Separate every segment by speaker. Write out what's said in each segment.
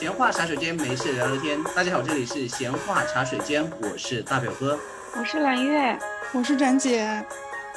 Speaker 1: 闲话茶水间，没事聊聊天。大家好，这里是闲话茶水间，我是大表哥，
Speaker 2: 我是蓝月，
Speaker 3: 我是展姐。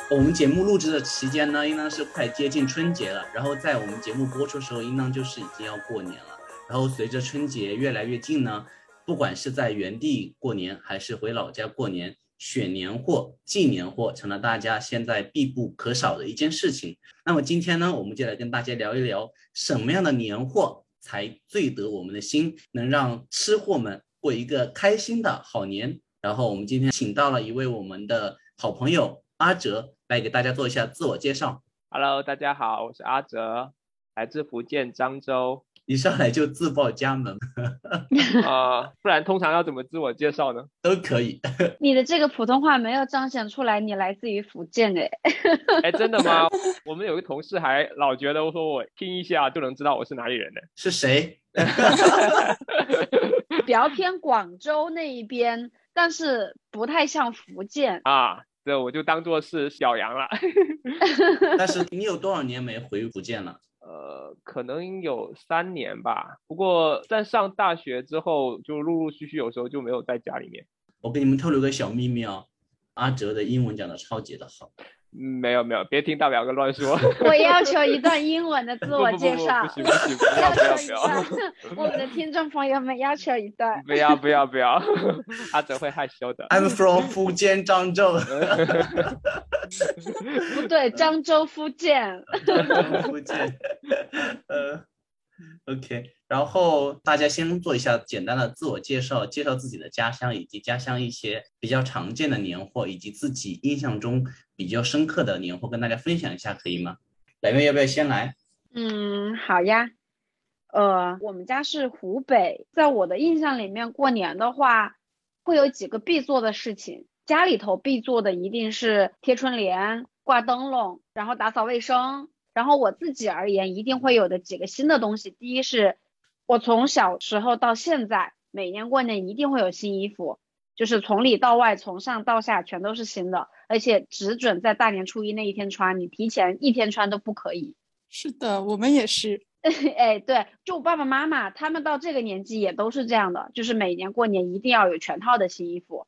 Speaker 1: 我们节目录制的期间呢，应当是快接近春节了。然后在我们节目播出的时候，应当就是已经要过年了。然后随着春节越来越近呢，不管是在原地过年，还是回老家过年，选年货、进年货成了大家现在必不可少的一件事情。那么今天呢，我们就来跟大家聊一聊什么样的年货才最得我们的心，能让吃货们过一个开心的好年。然后我们今天请到了一位我们的好朋友阿哲，来给大家做一下自我介绍。
Speaker 4: Hello，大家好，我是阿哲，来自福建漳州。
Speaker 1: 一上来就自报家门
Speaker 4: 呃，不然通常要怎么自我介绍呢？
Speaker 1: 都可以。
Speaker 2: 你的这个普通话没有彰显出来，你来自于福建哎。
Speaker 4: 哎，真的吗？我们有个同事还老觉得我说我听一下就能知道我是哪里人呢。
Speaker 1: 是谁？
Speaker 2: 比较偏广州那一边，但是不太像福建。
Speaker 4: 啊，这我就当做是小杨了。
Speaker 1: 但是你有多少年没回福建了？
Speaker 4: 呃，可能有三年吧。不过在上大学之后，就陆陆续续有时候就没有在家里面。
Speaker 1: 我给你们透露个小秘密哦，阿哲的英文讲的超级的好。
Speaker 4: 嗯，没有没有，别听大表哥乱说。
Speaker 2: 我要求一段英文的自我介绍。
Speaker 4: 不不不不行不行，不要不要不要。
Speaker 2: 我们的听众朋友们要求一段。
Speaker 4: 不要不要不要，阿哲会害羞的。
Speaker 1: I'm from 福建漳州。
Speaker 2: 不对，漳州福建。
Speaker 1: 福建。呃，OK，然后大家先做一下简单的自我介绍，介绍自己的家乡以及家乡一些比较常见的年货，以及自己印象中比较深刻的年货，跟大家分享一下，可以吗？蓝月要不要先来？
Speaker 2: 嗯，好呀。呃，我们家是湖北，在我的印象里面，过年的话会有几个必做的事情。家里头必做的一定是贴春联、挂灯笼，然后打扫卫生。然后我自己而言，一定会有的几个新的东西。第一是，我从小时候到现在，每年过年一定会有新衣服，就是从里到外，从上到下全都是新的，而且只准在大年初一那一天穿，你提前一天穿都不可以。
Speaker 3: 是的，我们也是。
Speaker 2: 哎，对，就我爸爸妈妈他们到这个年纪也都是这样的，就是每年过年一定要有全套的新衣服。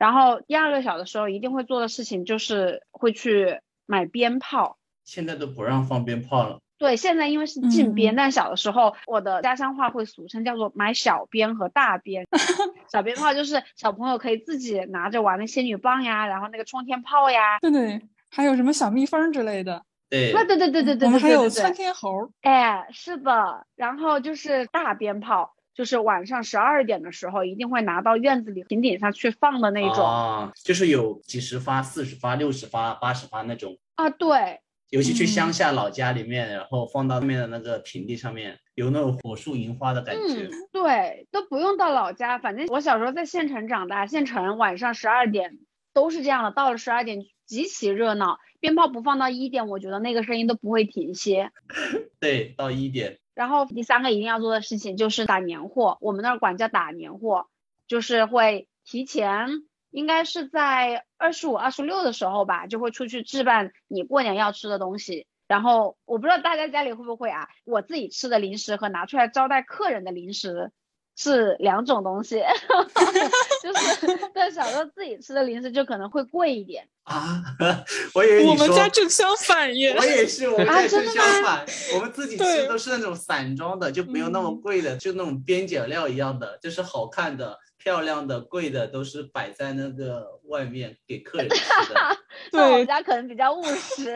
Speaker 2: 然后第二个小的时候一定会做的事情就是会去买鞭炮。
Speaker 1: 现在都不让放鞭炮了。
Speaker 2: 对，现在因为是禁鞭，
Speaker 3: 嗯
Speaker 2: 但小的时候我的家乡话会俗称叫做买小鞭和大鞭。小鞭炮就是小朋友可以自己拿着玩的仙女棒呀，然后那个冲天炮呀。
Speaker 3: 对对，还有什么小蜜蜂之类的。
Speaker 1: 对，
Speaker 2: 啊，对对对对对
Speaker 3: 我们还有
Speaker 2: 对对
Speaker 3: 窜。天猴。
Speaker 2: 哎，是的，然后就是大鞭炮。就是晚上十二点的时候，一定会拿到院子里平顶上去放的那种
Speaker 1: 啊，就是有几十发、四十发、六十发、八十发那种。
Speaker 2: 啊，对，
Speaker 1: 尤其去乡
Speaker 3: 嗯
Speaker 1: 下老家里面，然后放到外面的那个平地上面，有那种火树银花的感觉。
Speaker 2: 嗯，对，都不用到老家，反正我小时候在县城长大，县城晚上十二点都是这样的，到了十二点极其热闹，鞭炮不放到一点，我觉得那个声音都不会停歇。
Speaker 1: 对，到一点。
Speaker 2: 然后第三个一定要做的事情就是打年货，我们那儿管叫打年货，就是会提前，应该是在二十五、二十六的时候吧，就会出去置办你过年要吃的东西。然后我不知道大家家里会不会啊，我自己吃的零食和拿出来招待客人的零食是两种东西，就是 在小时候自己吃的零食就可能会贵一点。
Speaker 1: 啊，我以为
Speaker 3: 我们，家正相反耶。
Speaker 1: 我也是，我们
Speaker 2: 啊
Speaker 1: 家正相反，我们自己吃都是那种散装的，就没有那么
Speaker 3: 嗯
Speaker 1: 贵的，就那种边角料一样的，就是好看的、漂亮的、贵的，都是摆在那个外面给客人吃的。
Speaker 2: 那我们，家可能比较务实。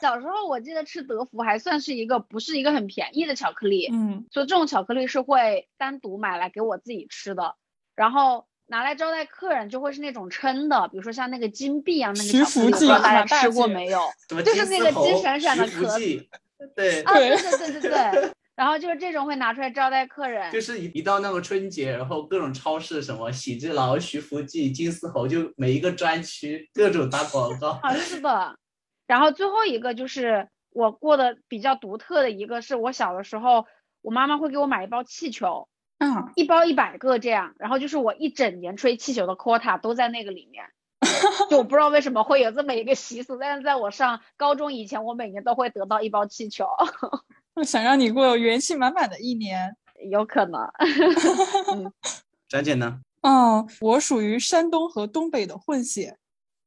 Speaker 2: 小时候我记得吃德芙还算是一个不是一个很便宜的巧克力，
Speaker 3: 嗯，
Speaker 2: 所以这种巧克力是会单独买来给我自己吃的，然后拿来招待客人就会是那种称的，比如说像那个金币啊那个
Speaker 3: 徐
Speaker 2: 巧克力，大家吃过没有？就是那个
Speaker 1: 金
Speaker 2: 闪闪的壳
Speaker 1: 记，对，
Speaker 2: 啊，
Speaker 3: 对
Speaker 2: 对 对对对对。然后就是这种会拿出来招待客人，
Speaker 1: 就是一一到那个春节，然后各种超市什么喜之郎、徐福记、金丝猴，就每一个专区各种打广告。
Speaker 2: 啊，是的。然后最后一个就是我过得比较独特的一个，是我小的时候，我妈妈会给我买一包气球，
Speaker 3: 嗯，
Speaker 2: 一包一百个这样，然后就是我一整年吹气球的 quota 都在那个里面。就我不知道为什么会有这么一个习俗，但是在我上高中以前，我每年都会得到一包气球。
Speaker 3: 想让你过有元气满满的一年。
Speaker 2: 有可能。
Speaker 1: 展姐呢？
Speaker 3: 嗯，我属于山东和东北的混血，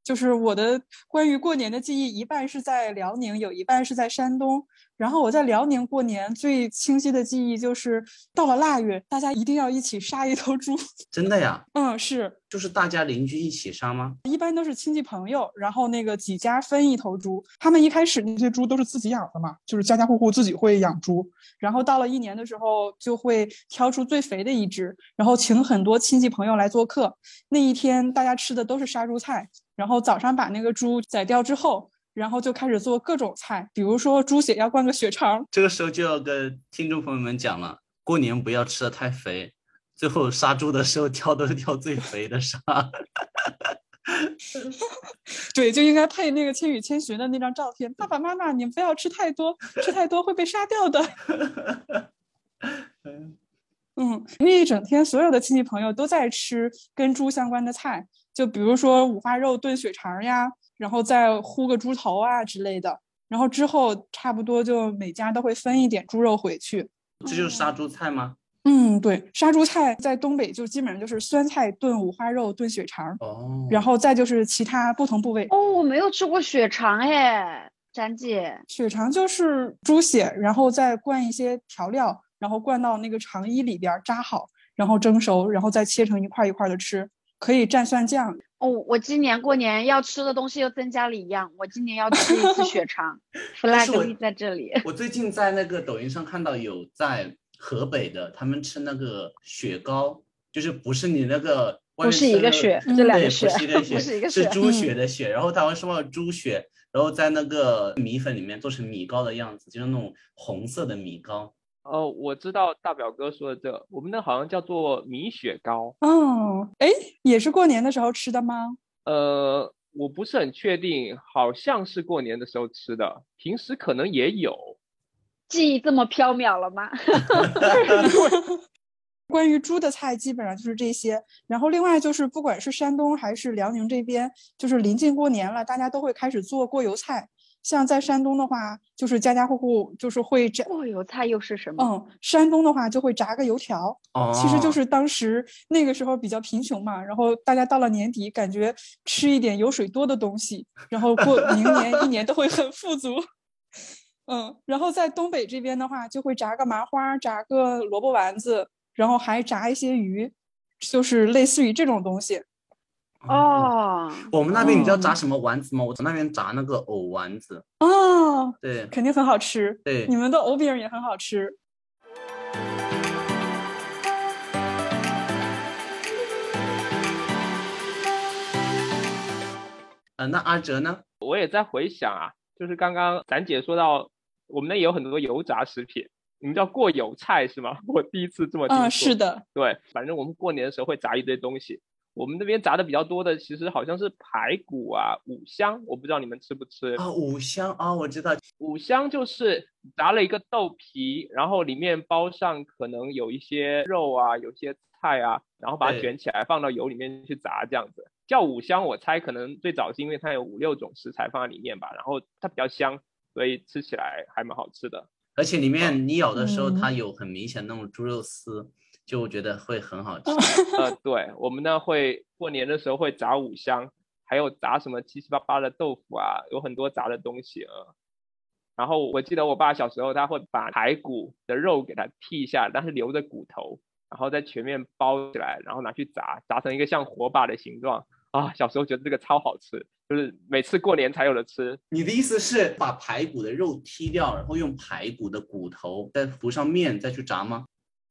Speaker 3: 就是我的关于过年的记忆，一半是在辽宁，有一半是在山东。然后我在辽宁过年最清晰的记忆就是到了腊月，大家一定要一起杀一头猪。
Speaker 1: 真的呀？
Speaker 3: 嗯，是，
Speaker 1: 就是大家邻居一起杀吗？
Speaker 3: 一般都是亲戚朋友，然后那个几家分一头猪。他们一开始那些猪都是自己养的嘛，就是家家户户自己会养猪。然后到了一年的时候，就会挑出最肥的一只，然后请很多亲戚朋友来做客。那一天大家吃的都是杀猪菜，然后早上把那个猪宰掉之后。然后就开始做各种菜，比如说猪血要灌个血肠。
Speaker 1: 这个时候就要跟听众朋友们讲了，过年不要吃的太肥，最后杀猪的时候挑都是挑最肥的杀。
Speaker 3: 对，就应该配那个《千与千寻》的那张照片。爸爸妈妈，你们不要吃太多，吃太多会被杀掉的。嗯，那一整天所有的亲戚朋友都在吃跟猪相关的菜，就比如说五花肉炖血肠呀。然后再烀个猪头啊之类的，然后之后差不多就每家都会分一点猪肉回去。
Speaker 1: 这就是杀猪菜吗？
Speaker 3: 嗯，对，杀猪菜在东北就基本上就是酸菜炖五花肉炖血肠。
Speaker 1: 哦，
Speaker 3: 然后再就是其他不同部位。
Speaker 2: 哦，我没有吃过血肠哎，展姐。
Speaker 3: 血肠就是猪血，然后再灌一些调料，然后灌到那个肠衣里边扎好，然后蒸熟，然后再切成一块一块的吃，可以蘸蒜酱。
Speaker 2: 哦，我今年过年要吃的东西又增加了一样，我今年要吃一次 血肠，flag 立在这里。
Speaker 1: 我最近在那个抖音上看到有在河北的，他们吃那个雪糕，就是不是你那个
Speaker 2: 不是一个血，这两个血，
Speaker 1: 不是一个血，
Speaker 2: 是一个
Speaker 1: 是猪血的血，然后他会说猪血，然后在那个米粉里面做成米糕的样子，就是那种红色的米糕。
Speaker 4: 哦，我知道大表哥说的这，我们那好像叫做米雪糕。
Speaker 3: 哦，哎，也是过年的时候吃的吗？
Speaker 4: 呃，我不是很确定，好像是过年的时候吃的，平时可能也有。
Speaker 2: 记忆这么缥缈了吗？
Speaker 3: 关于猪的菜基本上就是这些，然后另外就是不管是山东还是辽宁这边，就是临近过年了，大家都会开始做过油菜。像在山东的话，就是家家户户就是会炸
Speaker 2: 过油菜，又是什么？
Speaker 3: 嗯，山东的话就会炸个油条，
Speaker 1: 哦，
Speaker 3: 其实就是当时那个时候比较贫穷嘛，然后大家到了年底，感觉吃一点油水多的东西，然后过 明年一年都会很富足。嗯，然后在东北这边的话，就会炸个麻花，炸个萝卜丸子，然后还炸一些鱼，就是类似于这种东西。
Speaker 2: 哦，
Speaker 1: 我们那边你知道炸什么丸子吗？我在那边炸那个藕丸子。
Speaker 3: 哦，
Speaker 1: 对，
Speaker 3: 肯定很好吃。
Speaker 1: 对，
Speaker 3: 你们的藕饼也很好吃。
Speaker 1: 呃，那阿哲呢？
Speaker 4: 我也在回想啊，就是刚刚咱姐说到，我们那也有很多油炸食品，你们叫过油菜是吗？我第一次这么听说。
Speaker 3: 嗯，是的。
Speaker 4: 对，反正我们过年的时候会炸一堆东西。我们那边炸的比较多的，其实好像是排骨啊，五香，我不知道你们吃不吃
Speaker 1: 啊？五香啊，我知道，
Speaker 4: 五香就是炸了一个豆皮，然后里面包上可能有一些肉啊，有些菜啊，然后把它卷起来放到油里面去炸，这样子叫五香。我猜可能最早是因为它有五六种食材放在里面吧，然后它比较香，所以吃起来还蛮好吃的。
Speaker 1: 而且里面你咬的时候，它有很明显那种猪肉丝。就我觉得会很好吃。
Speaker 4: 呃，对我们呢会过年的时候会炸五香，还有炸什么七七八八的豆腐啊，有很多炸的东西啊。然后我记得我爸小时候他会把排骨的肉给它剔下，但是留着骨头，然后再全面包起来，然后拿去炸，炸成一个像火把的形状啊。小时候觉得这个超好吃，就是每次过年才有的吃。
Speaker 1: 你的意思是把排骨的肉剔掉，然后用排骨的骨头再涂上面再去炸吗？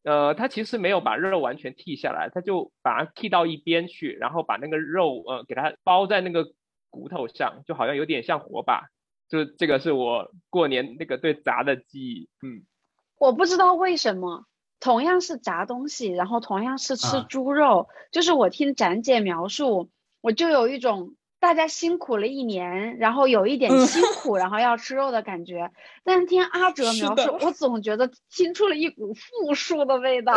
Speaker 4: 呃，他其实没有把肉完全剔下来，他就把它剔到一边去，然后把那个肉呃给它包在那个骨头上，就好像有点像火把。就是这个是我过年那个对炸的记忆。嗯，
Speaker 2: 我不知道为什么，同样是炸东西，然后同样是吃猪肉，就是我听展姐描述，我就有一种。大家辛苦了一年，然后有一点辛苦，然后要吃肉的感觉。但是听阿哲描述，我总觉得听出了一股富庶的味道。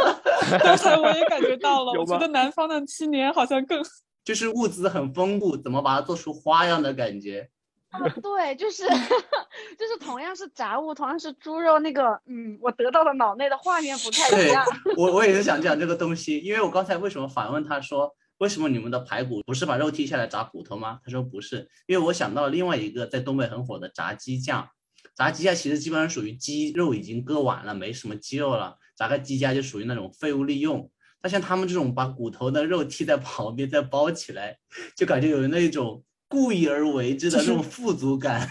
Speaker 3: 刚才我也感觉到了，我觉得南方的七年好像更
Speaker 1: 就是物资很丰富，怎么把它做出花样的感觉？
Speaker 2: 啊对，就是 就是同样是杂物，同样是猪肉，那个嗯，我得到的脑内的画面不太一样。
Speaker 1: 我我也是想讲这个东西，因为我刚才为什么反问他说，为什么你们的排骨不是把肉剔下来炸骨头吗？他说不是，因为我想到了另外一个在东北很火的炸鸡架，炸鸡架其实基本上属于鸡肉已经割完了，没什么鸡肉了，炸个鸡架就属于那种废物利用。但像他们这种把骨头的肉剔在旁边再包起来，就感觉有那种故意而为之的那种富足感。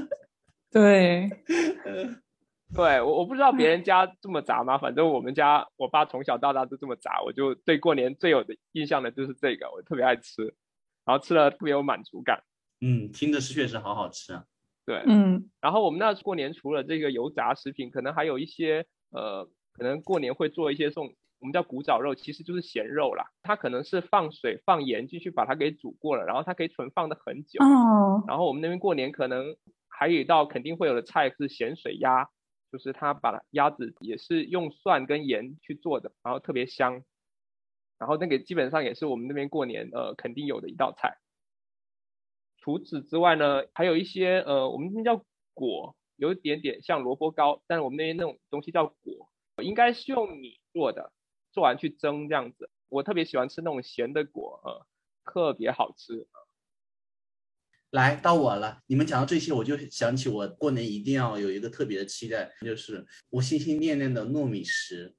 Speaker 3: 对，
Speaker 4: 对我我不知道别人家这么炸吗？反正我们家我爸从小到大都这么炸，我就对过年最有的印象的就是这个，我特别爱吃，然后吃了特别有满足感。
Speaker 1: 嗯，听着是确实好好吃啊。
Speaker 4: 对，
Speaker 3: 嗯
Speaker 4: 然后我们那过年除了这个油炸食品，可能还有一些呃，可能过年会做一些这种我们叫古早肉，其实就是咸肉啦。它可能是放水放盐进去把它给煮过了，然后它可以存放的很久。
Speaker 3: 哦，
Speaker 4: 然后我们那边过年可能还有一道肯定会有的菜是咸水鸭，就是他把鸭子也是用蒜跟盐去做的，然后特别香。然后那个基本上也是我们那边过年呃肯定有的一道菜。除此之外呢，还有一些呃我们那边叫果，有一点点像萝卜糕，但是我们那边那种东西叫果，应该是用米做的，做完去蒸这样子。我特别喜欢吃那种咸的果，呃，特别好吃。
Speaker 1: 来到我了，你们讲到这些，我就想起我过年一定要有一个特别的期待，就是我心心念念的糯米食。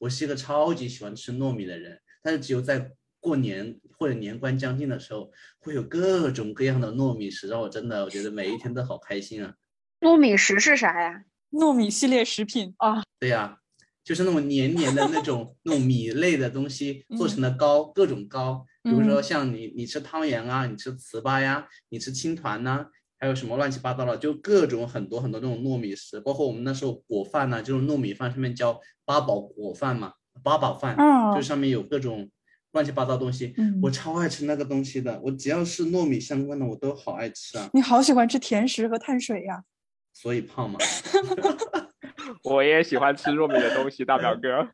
Speaker 1: 我是一个超级喜欢吃糯米的人，但是只有在过年或者年关将近的时候，会有各种各样的糯米食，让我真的我觉得每一天都好开心啊。
Speaker 2: 糯米食是啥呀？
Speaker 3: 糯米系列食品啊，
Speaker 1: 对呀、就是那种黏黏的那种那种米类的东西做成的糕，各种糕，比如说像你你吃汤圆啊，你吃糍粑呀，你吃青团呐、还有什么乱七八糟的，就各种很多很多那种糯米食，包括我们那时候果饭呐、就是糯米饭上面叫八宝果饭嘛，八宝饭，
Speaker 3: 哦。
Speaker 1: 就上面有各种乱七八糟东西，
Speaker 3: 嗯。
Speaker 1: 我超爱吃那个东西的，我只要是糯米相关的我都好爱吃啊，
Speaker 3: 你好喜欢吃甜食和碳水呀、
Speaker 1: 所以胖嘛。
Speaker 4: 我也喜欢吃糯米的东西，大表哥。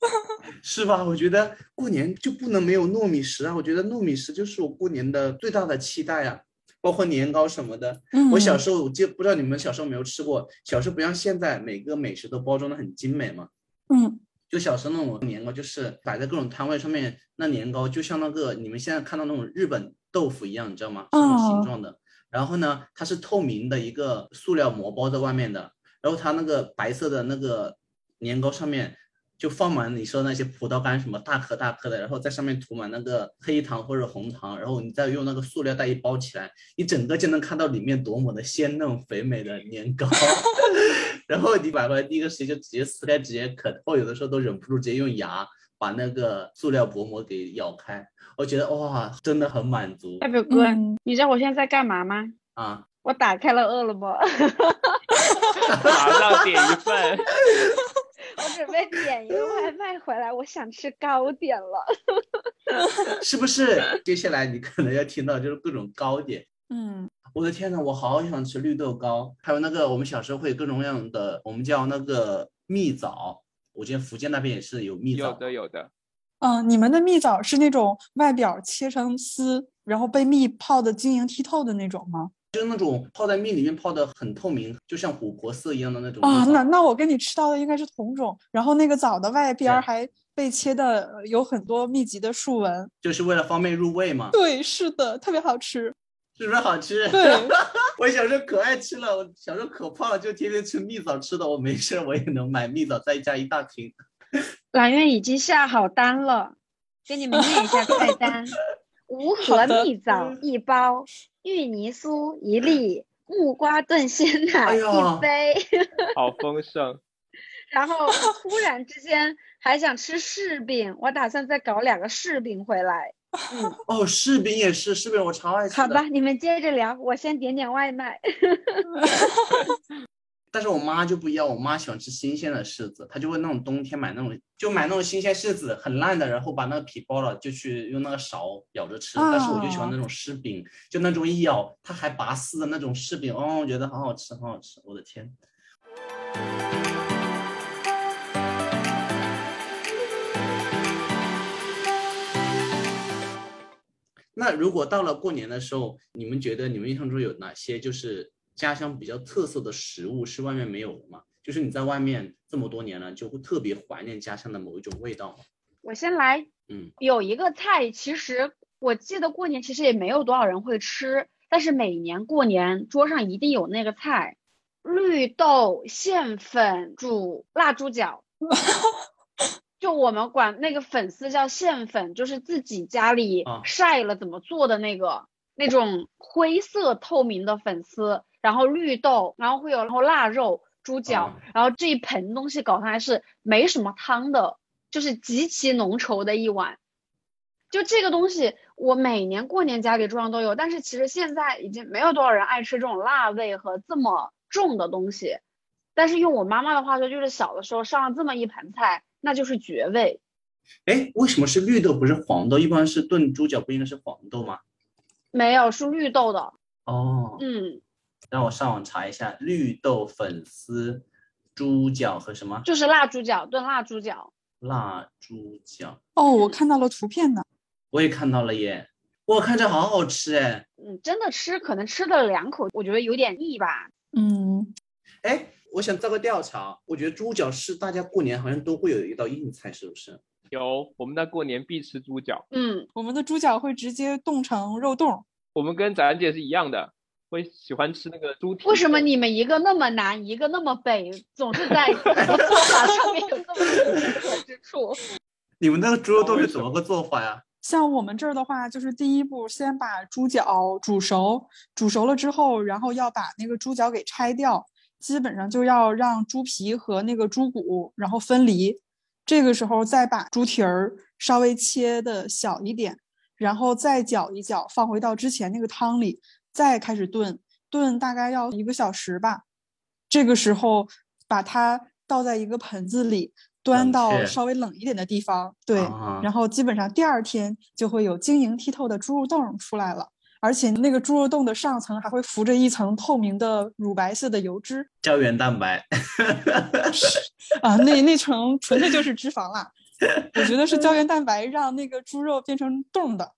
Speaker 1: 是吧？我觉得过年就不能没有糯米食啊！我觉得糯米食就是我过年的最大的期待啊，包括年糕什么的。
Speaker 3: 嗯，
Speaker 1: 我小时候，我记不知道你们小时候有没有吃过，小时候不像现在每个美食都包装的很精美嘛。
Speaker 3: 嗯
Speaker 1: 就小时候那种年糕，就是摆在各种摊位上面，那年糕就像那个你们现在看到那种日本豆腐一样，你知道吗？是那种形
Speaker 3: 哦
Speaker 1: 状的。然后呢，它是透明的一个塑料膜包在外面的，然后它那个白色的那个年糕上面就放满你说那些葡萄干什么大颗大颗的，然后在上面涂满那个黑糖或者红糖，然后你再用那个塑料袋一包起来，你整个就能看到里面多么的鲜嫩肥美的年糕。然后你买回来第一个时间就直接撕开直接啃，或有的时候都忍不住直接用牙把那个塑料薄膜给咬开。我觉得哇，真的很满足
Speaker 2: 大表哥，
Speaker 3: 嗯
Speaker 2: 你知道我现在在干嘛吗？
Speaker 1: 啊！
Speaker 2: 我打开了饿了么，
Speaker 4: 马上点一份。
Speaker 2: 我准备点一个外 卖回来，我想吃糕点了。
Speaker 1: 是不是？接下来你可能要听到就是各种糕点。
Speaker 3: 嗯
Speaker 1: 我的天呐，我好想吃绿豆糕，还有那个我们小时候会有各种各样的，我们叫那个蜜枣。我记得福建那边也是有蜜枣
Speaker 4: 有的有的，
Speaker 3: 嗯，你们的蜜枣是那种外表切成丝，然后被蜜泡的晶莹剔透的那种吗？
Speaker 1: 就是那种泡在蜜里面泡的很透明，就像琥珀色一样的那种
Speaker 3: 啊，那那我跟你吃到的应该是同种，然后那个枣的外边儿还被切的呃有很多密集的竖纹。
Speaker 1: 就是为了方便入味嘛，
Speaker 3: 对，是的，特别好吃。
Speaker 1: 是不是好吃？
Speaker 3: 对，
Speaker 1: 我小时候可爱吃了，我小时候可胖了，就天天吃蜜枣吃的，我没事儿我也能买蜜枣再加一大瓶。
Speaker 2: 兰苑已经下好单了，给你们念一下菜单：无核蜜枣一包，芋泥酥一粒，木瓜炖鲜奶一杯。
Speaker 4: 好丰盛。
Speaker 2: 然后突然之间还想吃柿饼，我打算再搞两个柿饼回来。嗯，
Speaker 1: 哦，柿饼也是，柿饼我超爱吃的。
Speaker 2: 好吧，你们接着聊，我先点点外卖。
Speaker 1: 但是我妈就不一样，我妈喜欢吃新鲜的柿子，她就会那种冬天买那种，就买那种新鲜柿子，很烂的，然后把那个皮剥了，就去用那个勺舀着吃。但是我就喜欢那种柿饼，就那种一咬它还拔丝的那种柿饼，哦，我觉得好好吃，好好吃，我的天。那那如果到了过年的时候，你们觉得你们印象中有哪些就是家乡比较特色的食物是外面没有的吗？就是你在外面这么多年了，就会特别怀念家乡的某一种味道吗？
Speaker 2: 我先来，
Speaker 1: 嗯，
Speaker 2: 有一个菜，其实我记得过年其实也没有多少人会吃，但是每年过年桌上一定有那个菜，绿豆馅粉煮腊猪脚。就我们管那个粉丝叫馅粉，就是自己家里
Speaker 1: 啊
Speaker 2: 晒了怎么做的那个、那种灰色透明的粉丝，然后绿豆，然后会有然后腊肉、猪脚，
Speaker 1: 啊
Speaker 2: 然后这一盆东西搞上来是没什么汤的，就是极其浓稠的一碗。就这个东西，我每年过年家里桌上都有，但是其实现在已经没有多少人爱吃这种辣味和这么重的东西。但是用我妈妈的话说，就是小的时候上了这么一盘菜，那就是绝味。
Speaker 1: 哎，为什么是绿豆不是黄豆？一般是炖猪脚不应该是黄豆吗？
Speaker 2: 没有，是绿豆的。
Speaker 1: 哦，
Speaker 2: 嗯，
Speaker 1: 让我上网查一下，绿豆粉丝、猪脚和什么
Speaker 2: 就是辣猪脚，炖辣猪脚。
Speaker 1: 辣猪脚，
Speaker 3: 哦，我看到了图片呢。
Speaker 1: 我也看到了耶，我看着好好吃哎。
Speaker 2: 嗯，真的吃可能吃了两口，我觉得有点腻吧。
Speaker 3: 嗯，
Speaker 1: 哎，我想做个调查，我觉得猪脚是大家过年好像都会有一道硬菜，是不是？
Speaker 4: 有我们那过年必吃猪脚，
Speaker 2: 嗯，
Speaker 3: 我们的猪脚会直接冻成肉冻。
Speaker 4: 我们跟展姐是一样的，会喜欢吃那个猪蹄。
Speaker 2: 为什么？你们一个那么南，一个那么北，总是在 做法上面有这么多不同之处？
Speaker 1: 你们那个猪肉
Speaker 4: 哦为什
Speaker 1: 冻是怎么个做法呀？
Speaker 3: 像我们这儿的话，就是第一步先把猪脚煮熟，煮熟了之后，然后要把那个猪脚给拆掉，基本上就要让猪皮和那个猪骨然后分离。这个时候再把猪蹄儿稍微切的小一点，然后再搅一搅，放回到之前那个汤里，再开始炖，炖大概要一个小时吧。这个时候把它倒在一个盆子里，端到稍微冷一点的地方，对，
Speaker 1: 啊
Speaker 3: 然后基本上第二天就会有晶莹剔透的猪肉冻出来了，而且那个猪肉冻的上层还会浮着一层透明的乳白色的油脂
Speaker 1: 胶原蛋白。
Speaker 3: 啊，那那层纯粹就是脂肪啦。我觉得是胶原蛋白让那个猪肉变成冻的。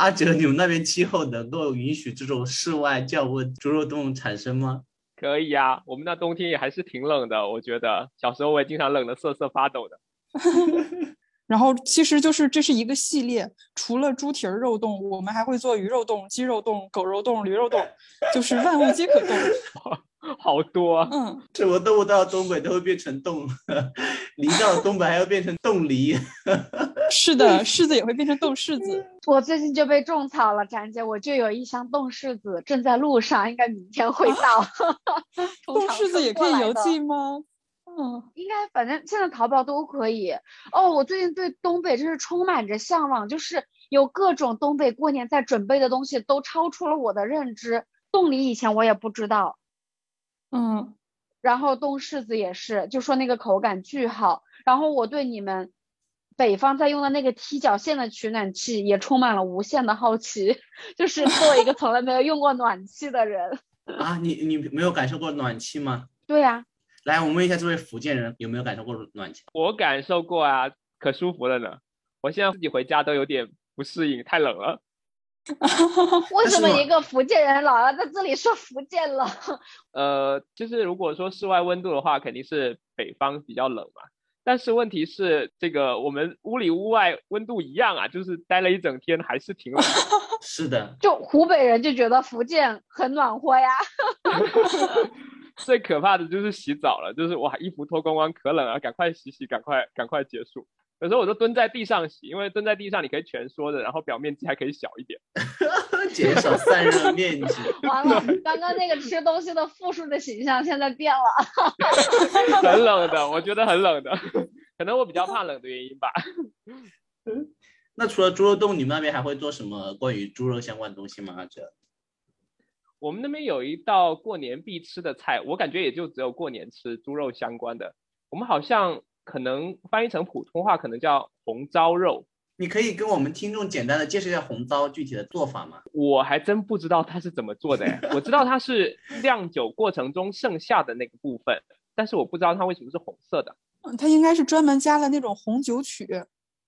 Speaker 1: 阿哲，你们那边气候能够允许这种室外降温猪肉冻产生吗？
Speaker 4: 可以啊，我们那冬天也还是挺冷的，我觉得小时候我也经常冷得瑟瑟发抖的。
Speaker 3: 然后其实就是这是一个系列，除了猪蹄儿肉冻，我们还会做鱼肉冻、鸡肉冻、狗肉冻、驴肉冻，就是万物皆可冻。
Speaker 4: 好多啊，
Speaker 3: 嗯，
Speaker 1: 什么动物到东北都会变成冻，梨到了东北还要变成冻梨。
Speaker 3: 是的，柿子也会变成冻柿子。
Speaker 2: 我最近就被种草了，展姐，我就有一箱冻柿子，正在路上，应该明天会到。从
Speaker 3: 冻
Speaker 2: 长
Speaker 3: 柿子也可以邮寄吗？嗯，
Speaker 2: 应该反正现在淘宝都可以。哦，我最近对东北真是充满着向往，就是有各种东北过年在准备的东西都超出了我的认知。冻梨以前我也不知道，
Speaker 3: 嗯，
Speaker 2: 然后冻柿子也是，就说那个口感巨好。然后我对你们北方在用的那个踢脚线的取暖器也充满了无限的好奇，就是作为一个从来没有用过暖气的人，
Speaker 1: 啊，你你没有感受过暖气吗？
Speaker 2: 对呀、
Speaker 1: 来，我们问一下这位福建人有没有感受过暖气？
Speaker 4: 我感受过啊，可舒服了呢。我现在自己回家都有点不适应，太冷了。
Speaker 2: 为什么一个福建人老要在这里说福建了？
Speaker 4: 呃，就是如果说室外温度的话，肯定是北方比较冷嘛。但是问题是，这个我们屋里屋外温度一样啊，就是待了一整天还是挺冷的。
Speaker 1: 是的，
Speaker 2: 就湖北人就觉得福建很暖和呀。
Speaker 4: 最可怕的就是洗澡了，就是哇，衣服脱光光可冷了，赶快洗洗，赶快赶快结束。有时候我都蹲在地上洗，因为蹲在地上你可以蜷缩着，然后表面积还可以小一点。
Speaker 1: 减少散热面积。
Speaker 2: 完了，刚刚那个吃东西的复数的形象现在变了。
Speaker 4: 很冷的，我觉得很冷的，可能我比较怕冷的原因吧。
Speaker 1: 那除了猪肉冻，你们那边还会做什么关于猪肉相关的东西吗？阿哲？
Speaker 4: 我们那边有一道过年必吃的菜，我感觉也就只有过年吃猪肉相关的。我们好像可能翻译成普通话，可能叫红糟肉。
Speaker 1: 你可以跟我们听众简单的介绍一下红糟具体的做法吗？
Speaker 4: 我还真不知道它是怎么做的哎，我知道它是酿酒过程中剩下的那个部分，但是我不知道它为什么是红色的。
Speaker 3: 嗯它应该是专门加了那种红酒曲。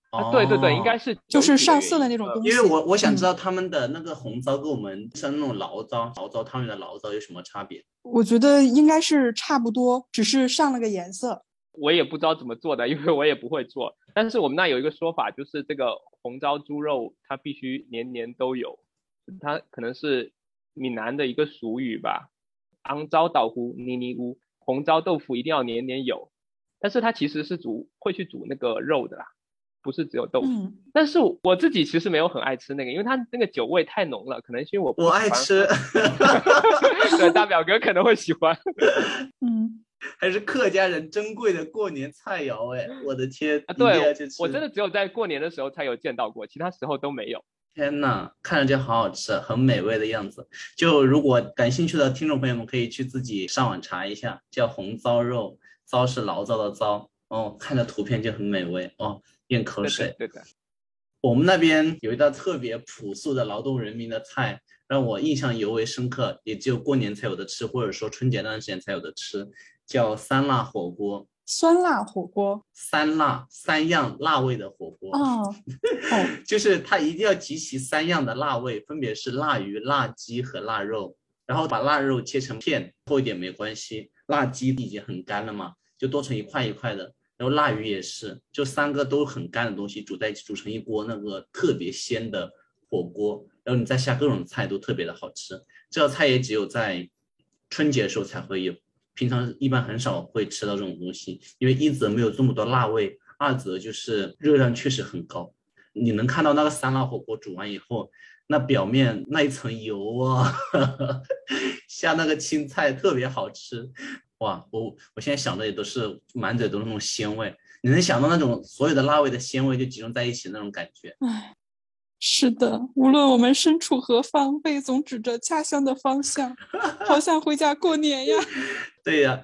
Speaker 4: 啊，对对对，应该
Speaker 1: 哦
Speaker 4: 是
Speaker 3: 就是上色的那种东西。
Speaker 1: 因为我我想
Speaker 3: 嗯
Speaker 1: 知道他们的那个红糟跟我们吃的那种醪糟、醪糟汤圆的醪糟有什么差别？
Speaker 3: 我觉得应该是差不多，只是上了个颜色。
Speaker 4: 我也不知道怎么做的，因为我也不会做。但是我们那有一个说法，就是这个红糟猪肉它必须年年都有，它可能是闽南的一个俗语吧。昂糟豆腐泥泥乌，红糟豆腐一定要年年有。但是它其实是煮会去煮那个肉的啦，不是只有豆腐。
Speaker 3: 嗯，
Speaker 4: 但是我自己其实没有很爱吃那个，因为它那个酒味太浓了，可能是因为我不
Speaker 1: 我。爱吃，
Speaker 4: 对，大表哥可能会喜欢。
Speaker 3: 嗯，
Speaker 1: 还是客家人珍贵的过年菜肴哎！我的天，
Speaker 4: 啊，对我真的只有在过年的时候才有见到过，其他时候都没有。
Speaker 1: 天呐，看着就好好吃，很美味的样子。就如果感兴趣的听众朋友们，可以去自己上网查一下，叫红糟肉，糟是醪糟的糟哦，看着图片就很美味哦，咽口
Speaker 4: 对
Speaker 1: 水。
Speaker 4: 对对的，
Speaker 1: 我们那边有一道特别朴素的劳动人民的菜，让我印象尤为深刻，也只有过年才有的吃，或者说春节那段时间才有的吃，叫酸辣火锅。
Speaker 3: 酸辣火锅。
Speaker 1: 三辣三样辣味的火锅，
Speaker 3: 哦，哦，
Speaker 1: 就是它一定要集齐三样的辣味，分别是辣鱼、辣鸡和腊肉，然后把腊肉切成片，厚一点没关系。辣鸡已经很干了嘛，就剁成一块一块的。然后腊鱼也是，就三个都很干的东西煮在一起，煮成一锅那个特别鲜的火锅，然后你再下各种菜都特别的好吃。这道菜也只有在春节的时候才会有，平常一般很少会吃到这种东西，因为一则没有这么多辣味，二则就是热量确实很高。你能看到那个酸辣火锅煮完以后，那表面那一层油啊，下那个青菜特别好吃，哇！我我现在想的也都是满嘴都是那种鲜味，你能想到那种所有的辣味的鲜味就集中在一起那种感觉。
Speaker 3: 是的，无论我们身处何方，背总指着家乡的方向，好想回家过年呀！
Speaker 1: 对呀、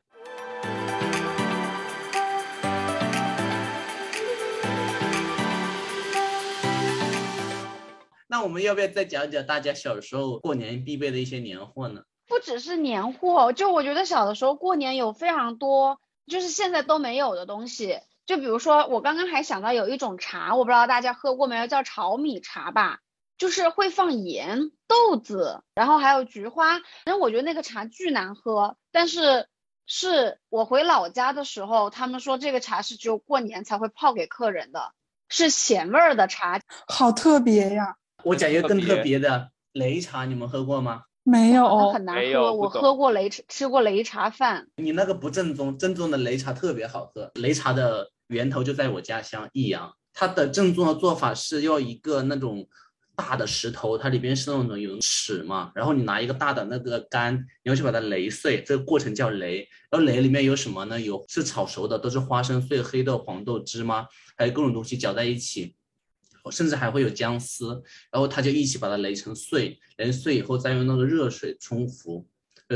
Speaker 1: 那我们要不要再讲讲大家小时候过年必备的一些年货呢？
Speaker 2: 不只是年货，就我觉得小的时候过年有非常多，就是现在都没有的东西。就比如说，我刚刚还想到有一种茶，我不知道大家喝过没有，叫炒米茶吧，就是会放盐、豆子，然后还有菊花。然后我觉得那个茶巨难喝，但是是我回老家的时候，他们说这个茶是只有过年才会泡给客人的，是咸味儿的茶。
Speaker 3: 好特别呀！
Speaker 1: 我讲一个更特
Speaker 4: 特别
Speaker 1: 别的擂茶，你们喝过吗？
Speaker 3: 没有
Speaker 2: 那很难喝，我喝过擂，吃过擂茶饭。
Speaker 1: 你那个不正宗，正宗的擂茶特别好喝。擂茶的源头就在我家乡益阳，它的正宗的做法是要一个那种大的石头，它里边是那种有齿嘛，然后你拿一个大的那个杆，你要去把它擂碎，这个过程叫擂。然后擂里面有什么呢？有是炒熟的，都是花生碎、黑豆、黄豆、芝麻，还有各种东西搅在一起。甚至还会有姜丝，然后它就一起把它擂成碎，擂碎以后再用那个热水冲服，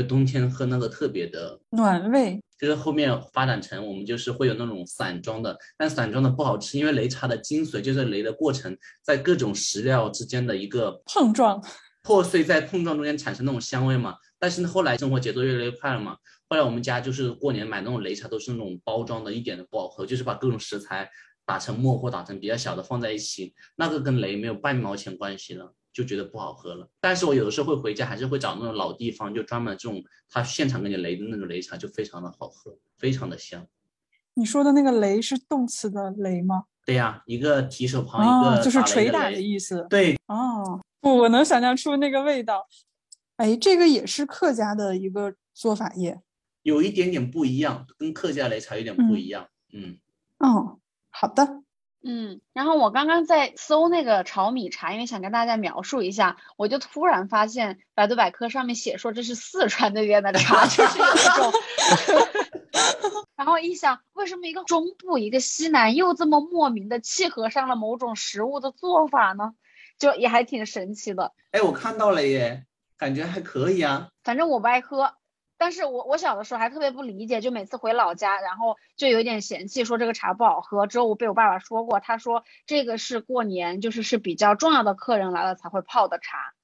Speaker 1: 冬天喝那个特别的
Speaker 3: 暖胃，
Speaker 1: 就是后面发展成我们就是会有那种散装的，但散装的不好吃，因为擂茶的精髓就是擂的过程，在各种食料之间的一个
Speaker 3: 碰撞。
Speaker 1: 破碎，在碰撞中间产生那种香味嘛。但是后来生活节奏越来越快了嘛，后来我们家就是过年买那种擂茶都是那种包装的，一点都不好喝，就是把各种食材打成沫或打成比较小的放在一起，那个跟擂没有半毛钱关系了。就觉得不好喝了，但是我有的时候会回家，还是会找那种老地方，就专门这种他现场给你擂的那种擂茶，就非常的好喝，非常的香。
Speaker 3: 你说的那个擂是动词的擂吗？
Speaker 1: 对呀、一个提手旁，一
Speaker 3: 哦，
Speaker 1: 个
Speaker 3: 就是捶打的意思。
Speaker 1: 对，
Speaker 3: 哦，不，我能想象出那个味道。哎，这个也是客家的一个做法耶。
Speaker 1: 有一点点不一样，跟客家擂茶有点不一样。嗯，
Speaker 3: 哦，好的。
Speaker 2: 嗯，然后我刚刚在搜那个炒米茶，因为想跟大家描述一下，我就突然发现百度百科上面写说这是四川那边的茶，就是有一种，然后一想，为什么一个中部一个西南又这么莫名的契合上了某种食物的做法呢？就也还挺神奇的。
Speaker 1: 哎，我看到了耶，感觉还可以啊。
Speaker 2: 反正我不爱喝，但是我我小的时候还特别不理解，就每次回老家，然后就有点嫌弃，说这个茶不好喝。之后我被我爸爸说过，他说这个是过年，就是是比较重要的客人来了才会泡的茶。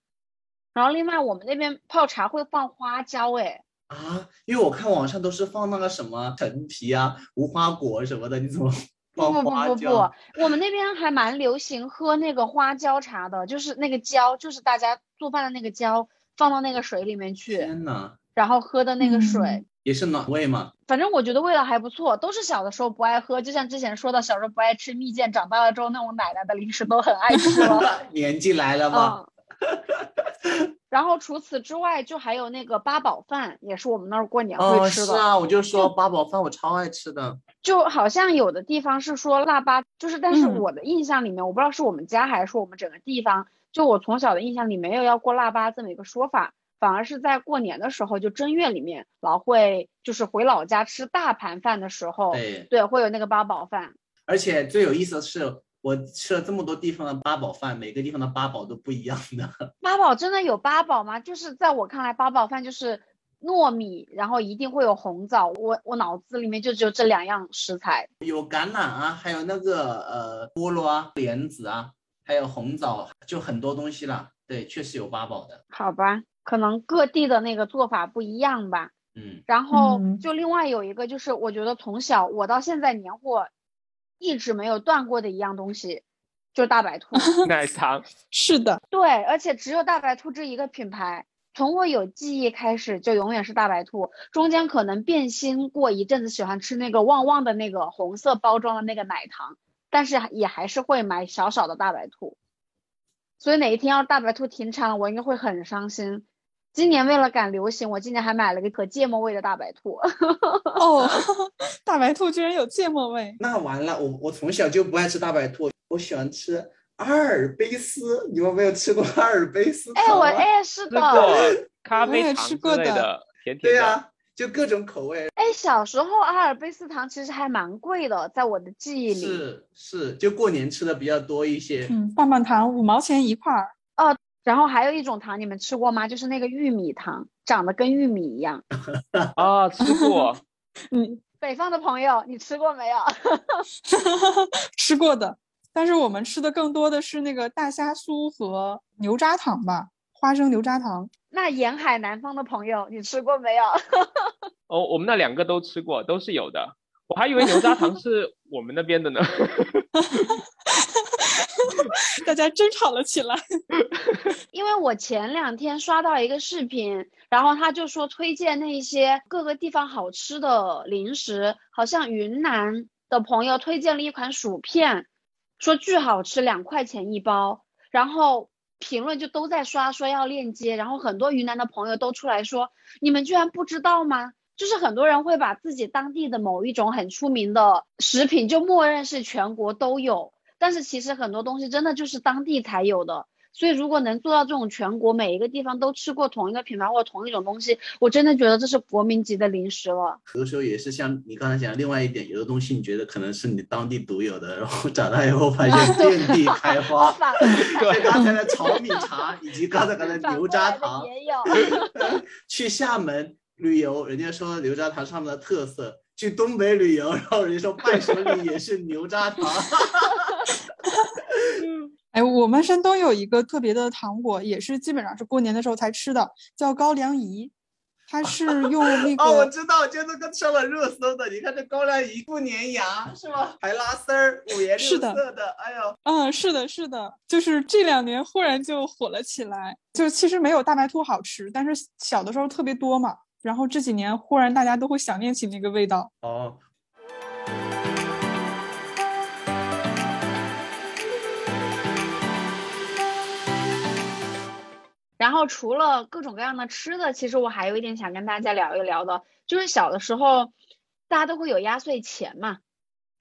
Speaker 2: 然后另外我们那边泡茶会放花椒，哎，
Speaker 1: 啊，因为我看网上都是放那个什么陈皮啊、无花果什么的，你怎么
Speaker 2: 不不不不不，我们那边还蛮流行喝那个花椒茶的，就是那个椒，就是大家做饭的那个椒，放到那个水里面去，
Speaker 1: 天呐，
Speaker 2: 然后喝的那个水。
Speaker 3: 嗯
Speaker 1: 也是暖胃嘛。
Speaker 2: 反正我觉得味道还不错，都是小的时候不爱喝，就像之前说的，小时候不爱吃蜜饯，长大了之后那我奶奶的零食都很爱吃了。
Speaker 1: 年纪来了嘛，
Speaker 2: 嗯。然后除此之外，就还有那个八宝饭，也是我们那儿过年
Speaker 1: 哦，
Speaker 2: 会吃的。
Speaker 1: 是啊，我就说八宝饭我超爱吃的。
Speaker 2: 就好像有的地方是说腊八，就是但是
Speaker 3: 嗯
Speaker 2: 我的印象里面，我不知道是我们家还是说我们整个地方，就我从小的印象里没有要过腊八这么一个说法，反而是在过年的时候，就正月里面老会就是回老家吃大盘饭的时候，
Speaker 1: 对，
Speaker 2: 对，会有那个八宝饭。
Speaker 1: 而且最有意思的是，我吃了这么多地方的八宝饭，每个地方的八宝都不一样的。
Speaker 2: 八宝真的有八宝吗？就是在我看来，八宝饭就是糯米，然后一定会有红枣。我我脑子里面就只有这两样食材。
Speaker 1: 有橄榄啊，还有那个呃菠萝啊、莲子啊，还有红枣，就很多东西啦。对，确实有八宝的。
Speaker 2: 好吧，可能各地的那个做法不一样吧。
Speaker 1: 嗯，
Speaker 2: 然后
Speaker 3: 嗯
Speaker 2: 就另外有一个就是，我觉得从小我到现在年货一直没有断过的一样东西，就是大白兔。
Speaker 4: 奶糖，
Speaker 3: 是的，
Speaker 2: 对，而且只有大白兔这一个品牌，从我有记忆开始就永远是大白兔，中间可能变心过一阵子，喜欢吃那个旺旺的那个红色包装的那个奶糖，但是也还是会买小小的大白兔。所以哪一天要是大白兔停产了，我应该会很伤心。今年为了赶流行，我今年还买了个可芥末味的大白兔。
Speaker 3: 哦，大白兔居然有芥末味，
Speaker 1: 那完了，我我从小就不爱吃大白兔，我喜欢吃阿尔卑斯。你们没有吃过阿尔卑斯
Speaker 2: 哎，我哎是的，
Speaker 4: 过咖
Speaker 3: 我也
Speaker 4: 啡糖之
Speaker 3: 吃过的
Speaker 4: 类的，甜甜的。
Speaker 1: 对呀、就各种口味。
Speaker 2: 哎，小时候阿尔卑斯糖其实还蛮贵的，在我的记忆里。
Speaker 1: 是是，就过年吃的比较多一些。
Speaker 3: 嗯，棒棒糖五毛钱一块儿，
Speaker 2: 然后还有一种糖，你们吃过吗？就是那个玉米糖，长得跟玉米一样。
Speaker 4: 啊，吃过，
Speaker 3: 嗯，
Speaker 2: 北方的朋友，你吃过没有？
Speaker 3: 吃过的。但是我们吃的更多的是那个大虾酥和牛轧糖吧，花生牛轧糖。
Speaker 2: 那沿海南方的朋友，你吃过没有？
Speaker 4: 哦，我们那两个都吃过，都是有的。我还以为牛轧糖是我们那边的呢。
Speaker 3: 大家争吵了起来。
Speaker 2: 因为我前两天刷到一个视频，然后他就说推荐那些各个地方好吃的零食，好像云南的朋友推荐了一款薯片，说巨好吃，两块钱一包，然后评论就都在刷说要链接，然后很多云南的朋友都出来说，你们居然不知道吗？就是很多人会把自己当地的某一种很出名的食品就默认是全国都有，但是其实很多东西真的就是当地才有的。所以如果能做到这种全国每一个地方都吃过同一个品牌或者同一种东西，我真的觉得这是国民级的零食了。
Speaker 1: 有的时候也是像你刚才讲的另外一点，有的东西你觉得可能是你当地独有的，然后长大以后发现 遍地开花。对刚才的炒米茶以及刚才刚才牛轧糖，
Speaker 2: 也有。
Speaker 1: 去厦门旅游，人家说牛轧糖是他们的特色；去东北旅游，然后人家说伴手礼也是牛轧糖。
Speaker 3: 哎，我们山东有一个特别的糖果，也是基本上是过年的时候才吃的，叫高粱饴。它是用那个
Speaker 1: 哦，我，知道，就那个上了热搜的，你看这高粱饴不粘牙是吗？还拉丝儿，五颜六色的，哎呦，
Speaker 3: 嗯，是的，是的，就是这两年忽然就火了起来。就其实没有大白兔好吃，但是小的时候特别多嘛。然后这几年忽然大家都会想念起那个味道。
Speaker 1: 哦，
Speaker 2: 然后除了各种各样的吃的，其实我还有一点想跟大家聊一聊的，就是小的时候大家都会有压岁钱嘛，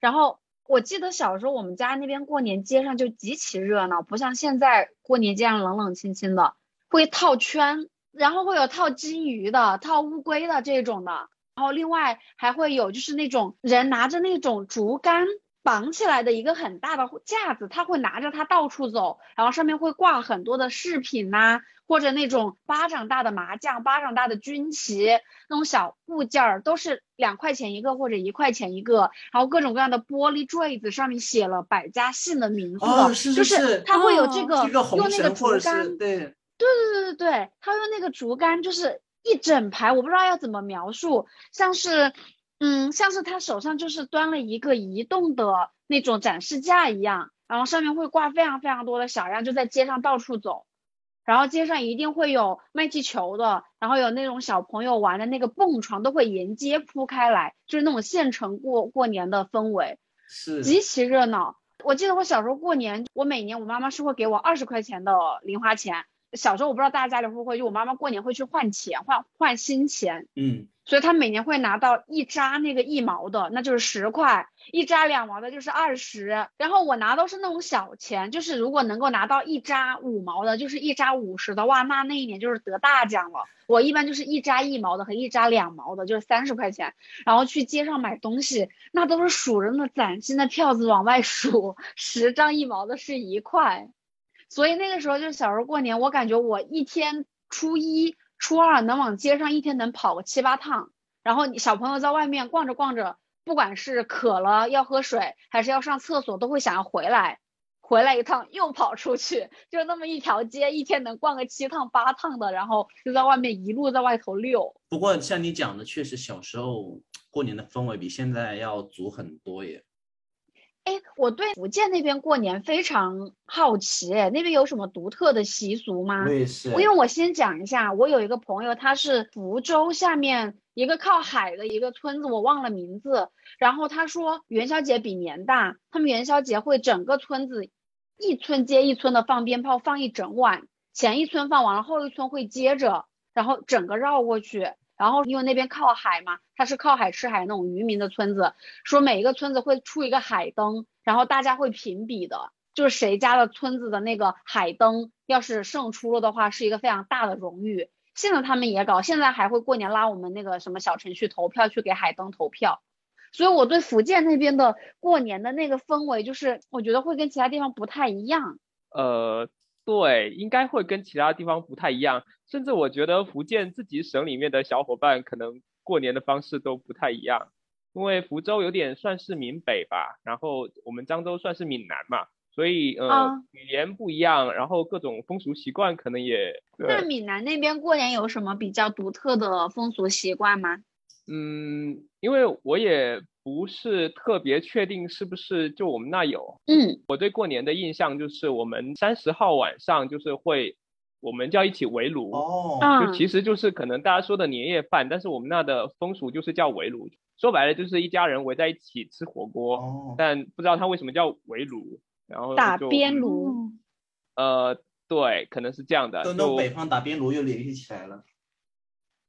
Speaker 2: 然后我记得小时候我们家那边过年街上就极其热闹，不像现在过年街上冷冷清清的，会套圈，然后会有套金鱼的、套乌龟的这种的，然后另外还会有就是那种人拿着那种竹竿。绑起来的一个很大的架子，他会拿着它到处走，然后上面会挂很多的饰品呐、或者那种巴掌大的麻将、巴掌大的军旗，那种小物件儿都是两块钱一个或者一块钱一个，然后各种各样的玻璃坠子上面写了百家姓的名字，
Speaker 1: 哦是
Speaker 2: 就是
Speaker 1: 是
Speaker 2: 它会有
Speaker 3: 哦
Speaker 2: 这个、用那个竹竿，
Speaker 1: 是对，
Speaker 2: 对对对对，他用那个竹竿就是一整排，我不知道要怎么描述，像是嗯，像是他手上就是端了一个移动的那种展示架一样，然后上面会挂非常非常多的小样，就在街上到处走，然后街上一定会有卖气球的，然后有那种小朋友玩的那个蹦床都会沿街铺开来，就是那种县城过过年的氛围，
Speaker 1: 是
Speaker 2: 极其热闹。我记得我小时候过年，我每年我妈妈是会给我二十块钱的零花钱。小时候我不知道大家家里会不会，就我妈妈过年会去换钱，换换新钱，
Speaker 1: 嗯，
Speaker 2: 所以她每年会拿到一扎那个一毛的，那就是十块；一扎两毛的，就是二十。然后我拿都是那种小钱，就是如果能够拿到一扎五毛的，就是一扎五十的，话，那那一年就是得大奖了。我一般就是一扎一毛的和一扎两毛的，就是三十块钱，然后去街上买东西，那都是数人的崭新的票子往外数，十张一毛的是一块。所以那个时候就小时候过年，我感觉我一天初一、初二能往街上一天能跑个七八趟，然后小朋友在外面逛着逛着，不管是渴了要喝水，还是要上厕所，都会想要回来，回来一趟又跑出去，就那么一条街，一天能逛个七趟八趟的，然后就在外面一路在外头溜。
Speaker 1: 不过像你讲的，确实小时候过年的氛围比现在要足很多耶。
Speaker 2: 哎，我对福建那边过年非常好奇，哎，那边有什么独特的习俗吗？
Speaker 1: 我也是。
Speaker 2: 因为我先讲一下，我有一个朋友，他是福州下面一个靠海的一个村子，我忘了名字。然后他说元宵节比年大，他们元宵节会整个村子一村接一村的放鞭炮，放一整晚，前一村放完了，后一村会接着，然后整个绕过去。然后因为那边靠海嘛，它是靠海吃海那种渔民的村子，说每一个村子会出一个海灯，然后大家会评比的，就是谁家的村子的那个海灯要是胜出了的话，是一个非常大的荣誉。现在他们也搞，现在还会过年拉我们那个什么小程序投票去给海灯投票。所以我对福建那边的过年的那个氛围，就是我觉得会跟其他地方不太一样。
Speaker 4: 呃。对，应该会跟其他地方不太一样，甚至我觉得福建自己省里面的小伙伴可能过年的方式都不太一样，因为福州有点算是闽北吧，然后我们漳州算是闽南嘛，所以呃语言不一样，然后各种风俗习惯可能也。
Speaker 2: 那闽南那边过年有什么比较独特的风俗习惯吗？
Speaker 4: 嗯，因为我也。不是特别确定是不是就我们那有，
Speaker 2: 嗯，
Speaker 4: 我对过年的印象就是我们三十号晚上就是会，我们叫一起围炉，
Speaker 1: 哦，
Speaker 4: 就其实就是可能大家说的年夜饭，但是我们那的风俗就是叫围炉，说白了就是一家人围在一起吃火锅，
Speaker 1: 哦，
Speaker 4: 但不知道它为什么叫围炉，然后
Speaker 2: 打边炉，
Speaker 4: 呃，对，可能是这样的，就
Speaker 1: 北方打边炉又联系起来了。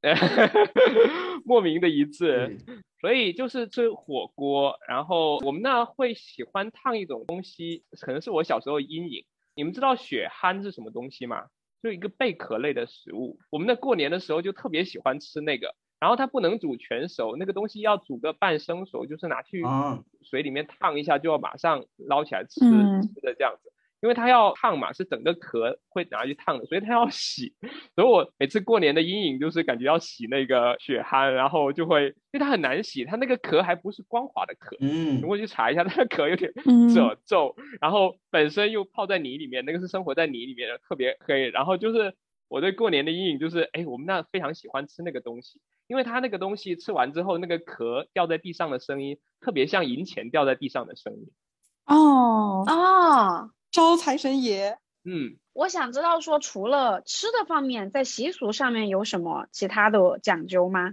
Speaker 4: 莫名的一致，所以就是吃火锅，然后我们那会喜欢烫一种东西，可能是我小时候阴影。你们知道血憨是什么东西吗？就一个贝壳类的食物。我们那过年的时候就特别喜欢吃那个，然后它不能煮全熟，那个东西要煮个半生熟，就是拿去水里面烫一下，就要马上捞起来吃吃的这样子。因为它要烫嘛，是整个壳会拿去烫的，所以它要洗。所以我每次过年的阴影就是感觉要洗那个血憨，然后就会，因为它很难洗，它那个壳还不是光滑的壳。
Speaker 1: 嗯。
Speaker 4: 如果去查一下，它的壳有点褶皱，然后本身又泡在泥里面，那个是生活在泥里面的，特别黑。然后就是我对过年的阴影就是，哎，我们那非常喜欢吃那个东西，因为它那个东西吃完之后，那个壳掉在地上的声音，特别像银钱掉在地上的声音。
Speaker 3: 哦
Speaker 2: 哦。
Speaker 3: 招财神爷，
Speaker 4: 嗯，
Speaker 2: 我想知道说，除了吃的方面，在习俗上面有什么其他的讲究吗？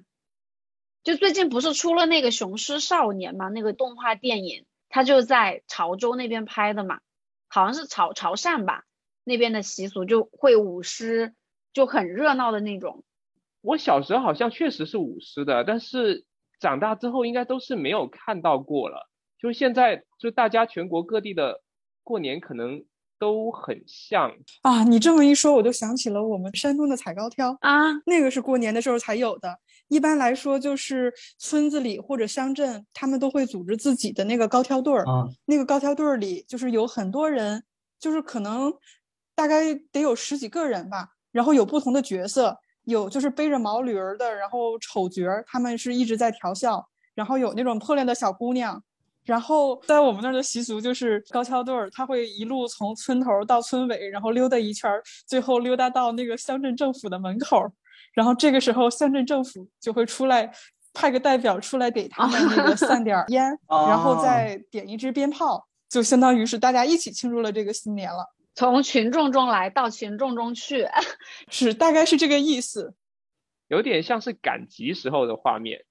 Speaker 2: 就最近不是出了那个《雄狮少年》吗？那个动画电影，它就在潮州那边拍的嘛，好像是潮潮汕吧，那边的习俗就会舞狮，就很热闹的那种。
Speaker 4: 我小时候好像确实是舞狮的，但是长大之后应该都是没有看到过了。就现在，就大家全国各地的。过年可能都很像
Speaker 3: 啊！你这么一说，我就想起了我们山东的踩高跷
Speaker 2: 啊，
Speaker 3: 那个是过年的时候才有的。一般来说，就是村子里或者乡镇，他们都会组织自己的那个高跷队儿
Speaker 1: 啊。
Speaker 3: 那个高跷队儿里，就是有很多人，就是可能大概得有十几个人吧。然后有不同的角色，有就是背着毛驴儿的，然后丑角儿，他们是一直在调笑。然后有那种破烂的小姑娘。然后在我们那儿的习俗就是高跷队儿，他会一路从村头到村尾，然后溜达一圈儿，最后溜达到那个乡镇政府的门口。然后这个时候乡镇政府就会出来派个代表出来给他们那个散点儿烟，然后再点一支鞭炮，就相当于是大家一起庆祝了这个新年了。
Speaker 2: 从群众中来到群众中去，
Speaker 3: 是大概是这个意思。
Speaker 4: 有点像是赶集时候的画面。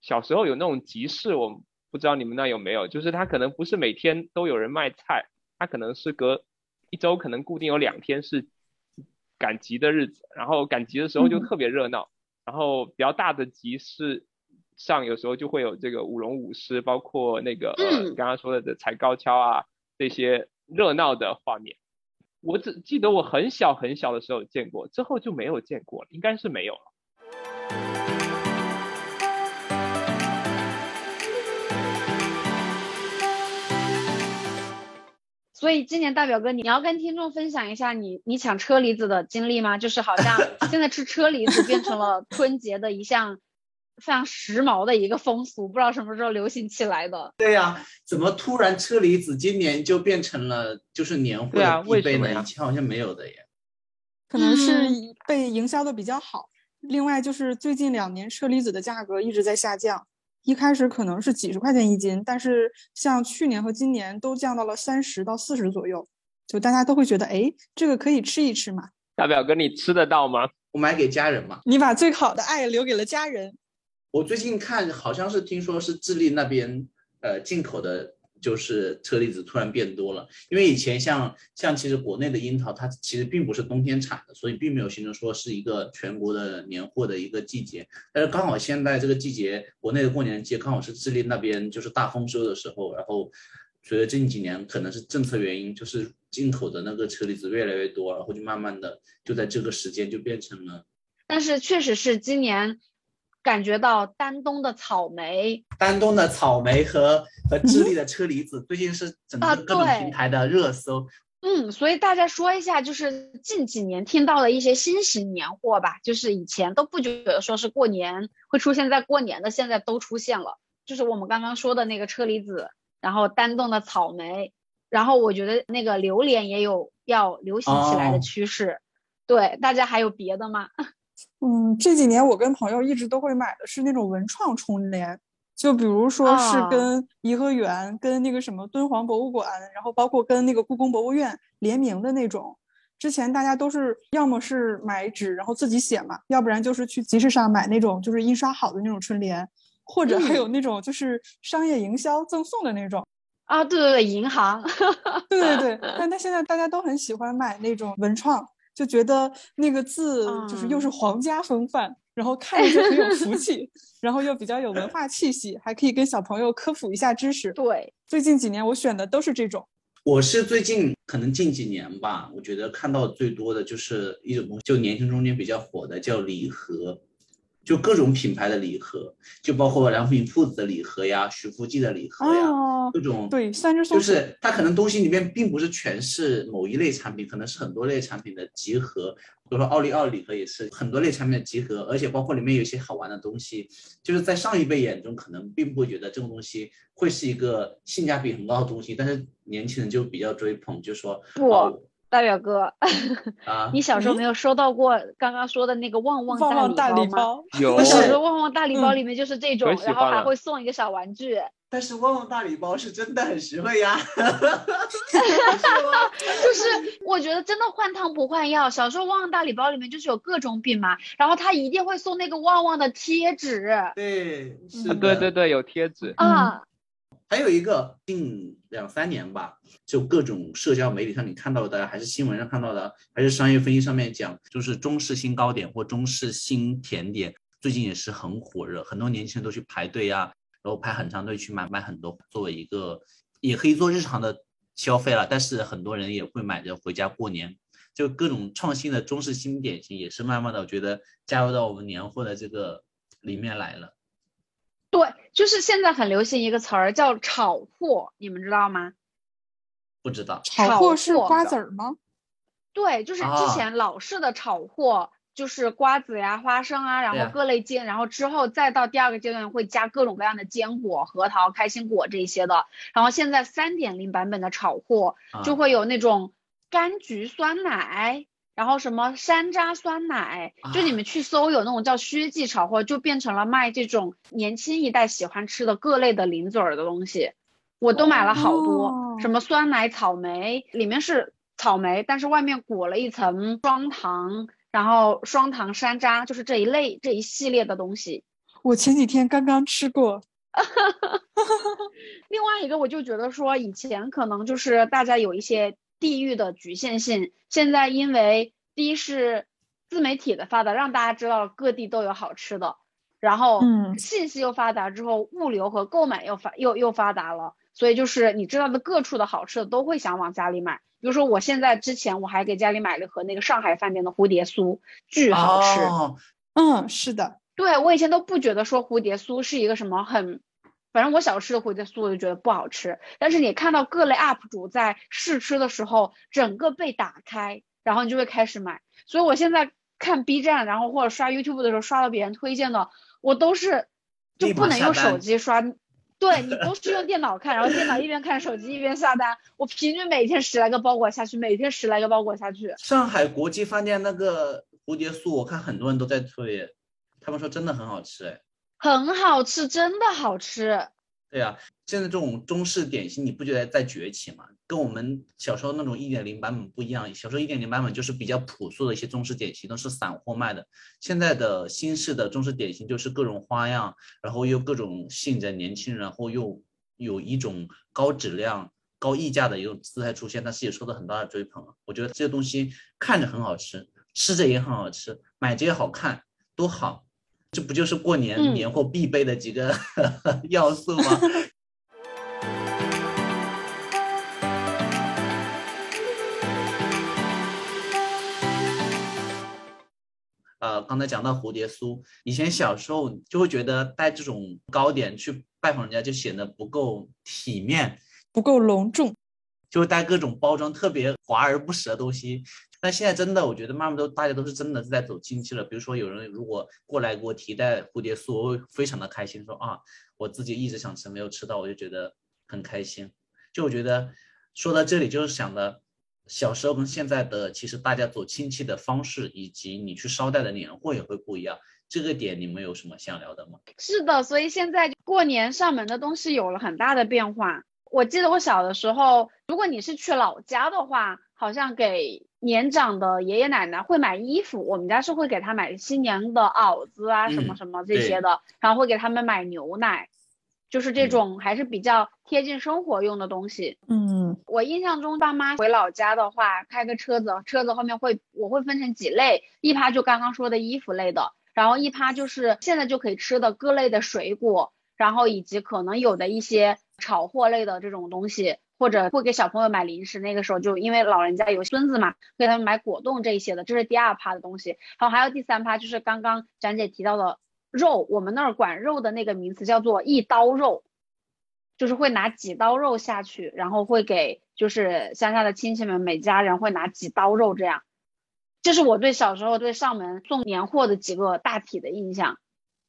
Speaker 4: 小时候有那种集市，我不知道你们那有没有，就是他可能不是每天都有人卖菜，他可能是隔一周，可能固定有两天是赶集的日子，然后赶集的时候就特别热闹。然后比较大的集市上，有时候就会有这个舞龙舞狮，包括那个呃刚刚说的的踩高跷啊这些热闹的画面。我只记得我很小很小的时候见过，之后就没有见过了，应该是没有了。
Speaker 2: 所以今年大表哥，你要跟听众分享一下你你抢车厘子的经历吗？就是好像 现在吃车厘子变成了春节的一项非常时髦的一个风俗，不知道什么时候流行起来的。
Speaker 1: 对呀，怎么突然车厘子今年就变成了就是年会必备呢？以前好像没有的耶。
Speaker 3: 可能是被营销的比较好。另外就是最近两年车厘子的价格一直在下降。一开始可能是几十块钱一斤，但是像去年和今年都降到了三十到四十左右，就大家都会觉得，哎，这个可以吃一吃嘛。
Speaker 4: 大表哥，你吃得到吗？
Speaker 1: 我买给家人嘛。
Speaker 3: 你把最好的爱留给了家人。
Speaker 1: 我最近看好像是听说是智利那边呃进口的。就是车厘子突然变多了，因为以前像像其实国内的樱桃，它其实并不是冬天产的，所以并没有形成说是一个全国的年货的一个季节。但是刚好现在这个季节，国内的过年节刚好是智利那边就是大丰收的时候，然后随着近几年可能是政策原因，就是进口的那个车厘子越来越多，然后就慢慢的就在这个时间就变成了。
Speaker 2: 但是确实是今年。感觉到丹东的草莓，
Speaker 1: 丹东的草莓和和智利的车厘子最近是整个各种平台的热搜。
Speaker 2: 嗯，所以大家说一下，就是近几年听到的一些新型年货吧，就是以前都不觉得说是过年会出现在过年的，现在都出现了。就是我们刚刚说的那个车厘子，然后丹东的草莓，然后我觉得那个榴莲也有要流行起来的趋势。对，大家还有别的吗？
Speaker 3: 嗯，这几年我跟朋友一直都会买的是那种文创春联，就比如说是跟颐和园、跟那个什么敦煌博物馆，然后包括跟那个故宫博物院联名的那种。之前大家都是要么是买纸然后自己写嘛，要不然就是去集市上买那种就是印刷好的那种春联，或者还有那种就是商业营销赠送的那种。
Speaker 2: 啊，对对对，银行。
Speaker 3: 对对对，但他现在大家都很喜欢买那种文创。就觉得那个字就是又是皇家风范，然后看着就很有福气，然后又比较有文化气息，还可以跟小朋友科普一下知识。
Speaker 2: 对，
Speaker 3: 最近几年我选的都是这种。
Speaker 1: 我是最近可能近几年吧，我觉得看到最多的就是一种东西，就年轻中间比较火的叫礼盒。就各种品牌的礼盒，就包括良品铺子的礼盒呀、徐福记的礼盒呀，各种
Speaker 3: 对，三只
Speaker 1: 就是它可能东西里面并不是全是某一类产品，可能是很多类产品的集合。比如说奥利奥礼盒也是很多类产品的集合，而且包括里面有一些好玩的东西，就是在上一辈眼中可能并不会觉得这种东西会是一个性价比很高的东西，但是年轻人就比较追捧，就说
Speaker 2: 不。大表哥，你小时候没有收到过刚刚说的那个旺
Speaker 3: 旺
Speaker 2: 大
Speaker 3: 礼包吗？
Speaker 4: 有，
Speaker 2: 我小时候 旺旺大礼包里面就是这种，然后还会送一个小玩具。
Speaker 1: 但是旺旺大礼包是真的很实惠呀，
Speaker 2: 就是我觉得真的换汤不换药。小时候旺旺大礼包里面就是有各种饼嘛，然后他一定会送那个旺旺的贴纸。
Speaker 1: 对，是
Speaker 4: 对对对，有贴纸
Speaker 2: 啊。
Speaker 1: 还有一个近两三年吧，就各种社交媒体上你看到的，还是新闻上看到的，还是商业分析上面讲，就是中式新糕点或中式新甜点，最近也是很火热，很多年轻人都去排队呀，然后排很长队去买买很多，作为一个也可以做日常的消费了，但是很多人也会买着回家过年，就各种创新的中式新点心也是慢慢的，我觉得加入到我们年货的这个里面来了。
Speaker 2: 对，就是现在很流行一个词儿叫炒货，你们知道吗？
Speaker 1: 不知道，
Speaker 3: 炒货是瓜子儿吗？
Speaker 2: 对，就是之前老式的炒货，就是瓜子呀、花生啊，然后各类坚，然后之后再到第二个阶段会加各种各样的坚果，核桃、开心果这些的。然后现在三点零版本的炒货就会有那种柑橘酸奶。然后什么山楂酸奶，就你们去搜有那种叫薛记炒货，就变成了卖这种年轻一代喜欢吃的各类的零嘴儿的东西，我都买了好多，什么酸奶草莓，里面是草莓，但是外面裹了一层双糖，然后双糖山楂，就是这一类这一系列的东西。
Speaker 3: 我前几天刚刚吃过。
Speaker 2: 另外一个，我就觉得说，以前可能就是大家有一些地域的局限性，现在因为第一是自媒体的发达，让大家知道各地都有好吃的，然后信息又发达之后，物流和购买又发又又发达了，所以就是你知道的各处的好吃的都会想往家里买。比如说我现在之前我还给家里买了盒那个上海饭店的蝴蝶酥，巨好吃。
Speaker 3: 嗯，是的。
Speaker 2: 对我以前都不觉得说蝴蝶酥是一个什么很。反正我小吃的蝴蝶酥我就觉得不好吃，但是你看到各类 UP 主在试吃的时候，整个被打开，然后你就会开始买。所以我现在看 B 站，然后或者刷 YouTube 的时候，刷到别人推荐的，我都是就不能用手机刷，对你都是用电脑看，然后电脑一边看手机一边下单。我平均每天十来个包裹下去，每天十来个包裹下去。
Speaker 1: 上海国际饭店那个蝴蝶酥，我看很多人都在推，他们说真的很好吃，哎。
Speaker 2: 很好吃，真的好吃。
Speaker 1: 对呀，现在这种中式点心，你不觉得在崛起吗？跟我们小时候那种一点零版本不一样。小时候一点零版本就是比较朴素的一些中式点心，都是散货卖的。现在的新式的中式点心就是各种花样，然后又各种吸引着年轻人，然后又有一种高质量、高溢价的一种姿态出现，但是也受到很大的追捧。我觉得这些东西看着很好吃，吃着也很好吃，买着也好看，多好。这不就是过年年货必备的几个 要素吗？呃，刚才讲到蝴蝶酥，以前小时候就会觉得带这种糕点去拜访人家就显得不够体面，
Speaker 3: 不够隆重，
Speaker 1: 就会带各种包装特别华而不实的东西。但现在真的，我觉得慢慢都大家都是真的是在走亲戚了。比如说有人如果过来给我提袋蝴蝶酥，我会非常的开心，说啊，我自己一直想吃没有吃到，我就觉得很开心。就我觉得说到这里，就是想的，小时候跟现在的其实大家走亲戚的方式，以及你去捎带的年货也会不一样。这个点你们有什么想聊的吗？
Speaker 2: 是的，所以现在过年上门的东西有了很大的变化。我记得我小的时候，如果你是去老家的话，好像给年长的爷爷奶奶会买衣服，我们家是会给他买新年的袄子啊，什么什么这些的，然后会给他们买牛奶，就是这种还是比较贴近生活用的东西。
Speaker 3: 嗯，
Speaker 2: 我印象中爸妈回老家的话，开个车子，车子后面会我会分成几类，一趴就刚刚说的衣服类的，然后一趴就是现在就可以吃的各类的水果，然后以及可能有的一些。炒货类的这种东西，或者会给小朋友买零食，那个时候就因为老人家有孙子嘛，给他们买果冻这一些的，这是第二趴的东西。好，还有第三趴，就是刚刚展姐提到的肉，我们那儿管肉的那个名词叫做一刀肉，就是会拿几刀肉下去，然后会给就是乡下的亲戚们每家人会拿几刀肉这样。这是我对小时候对上门送年货的几个大体的印象。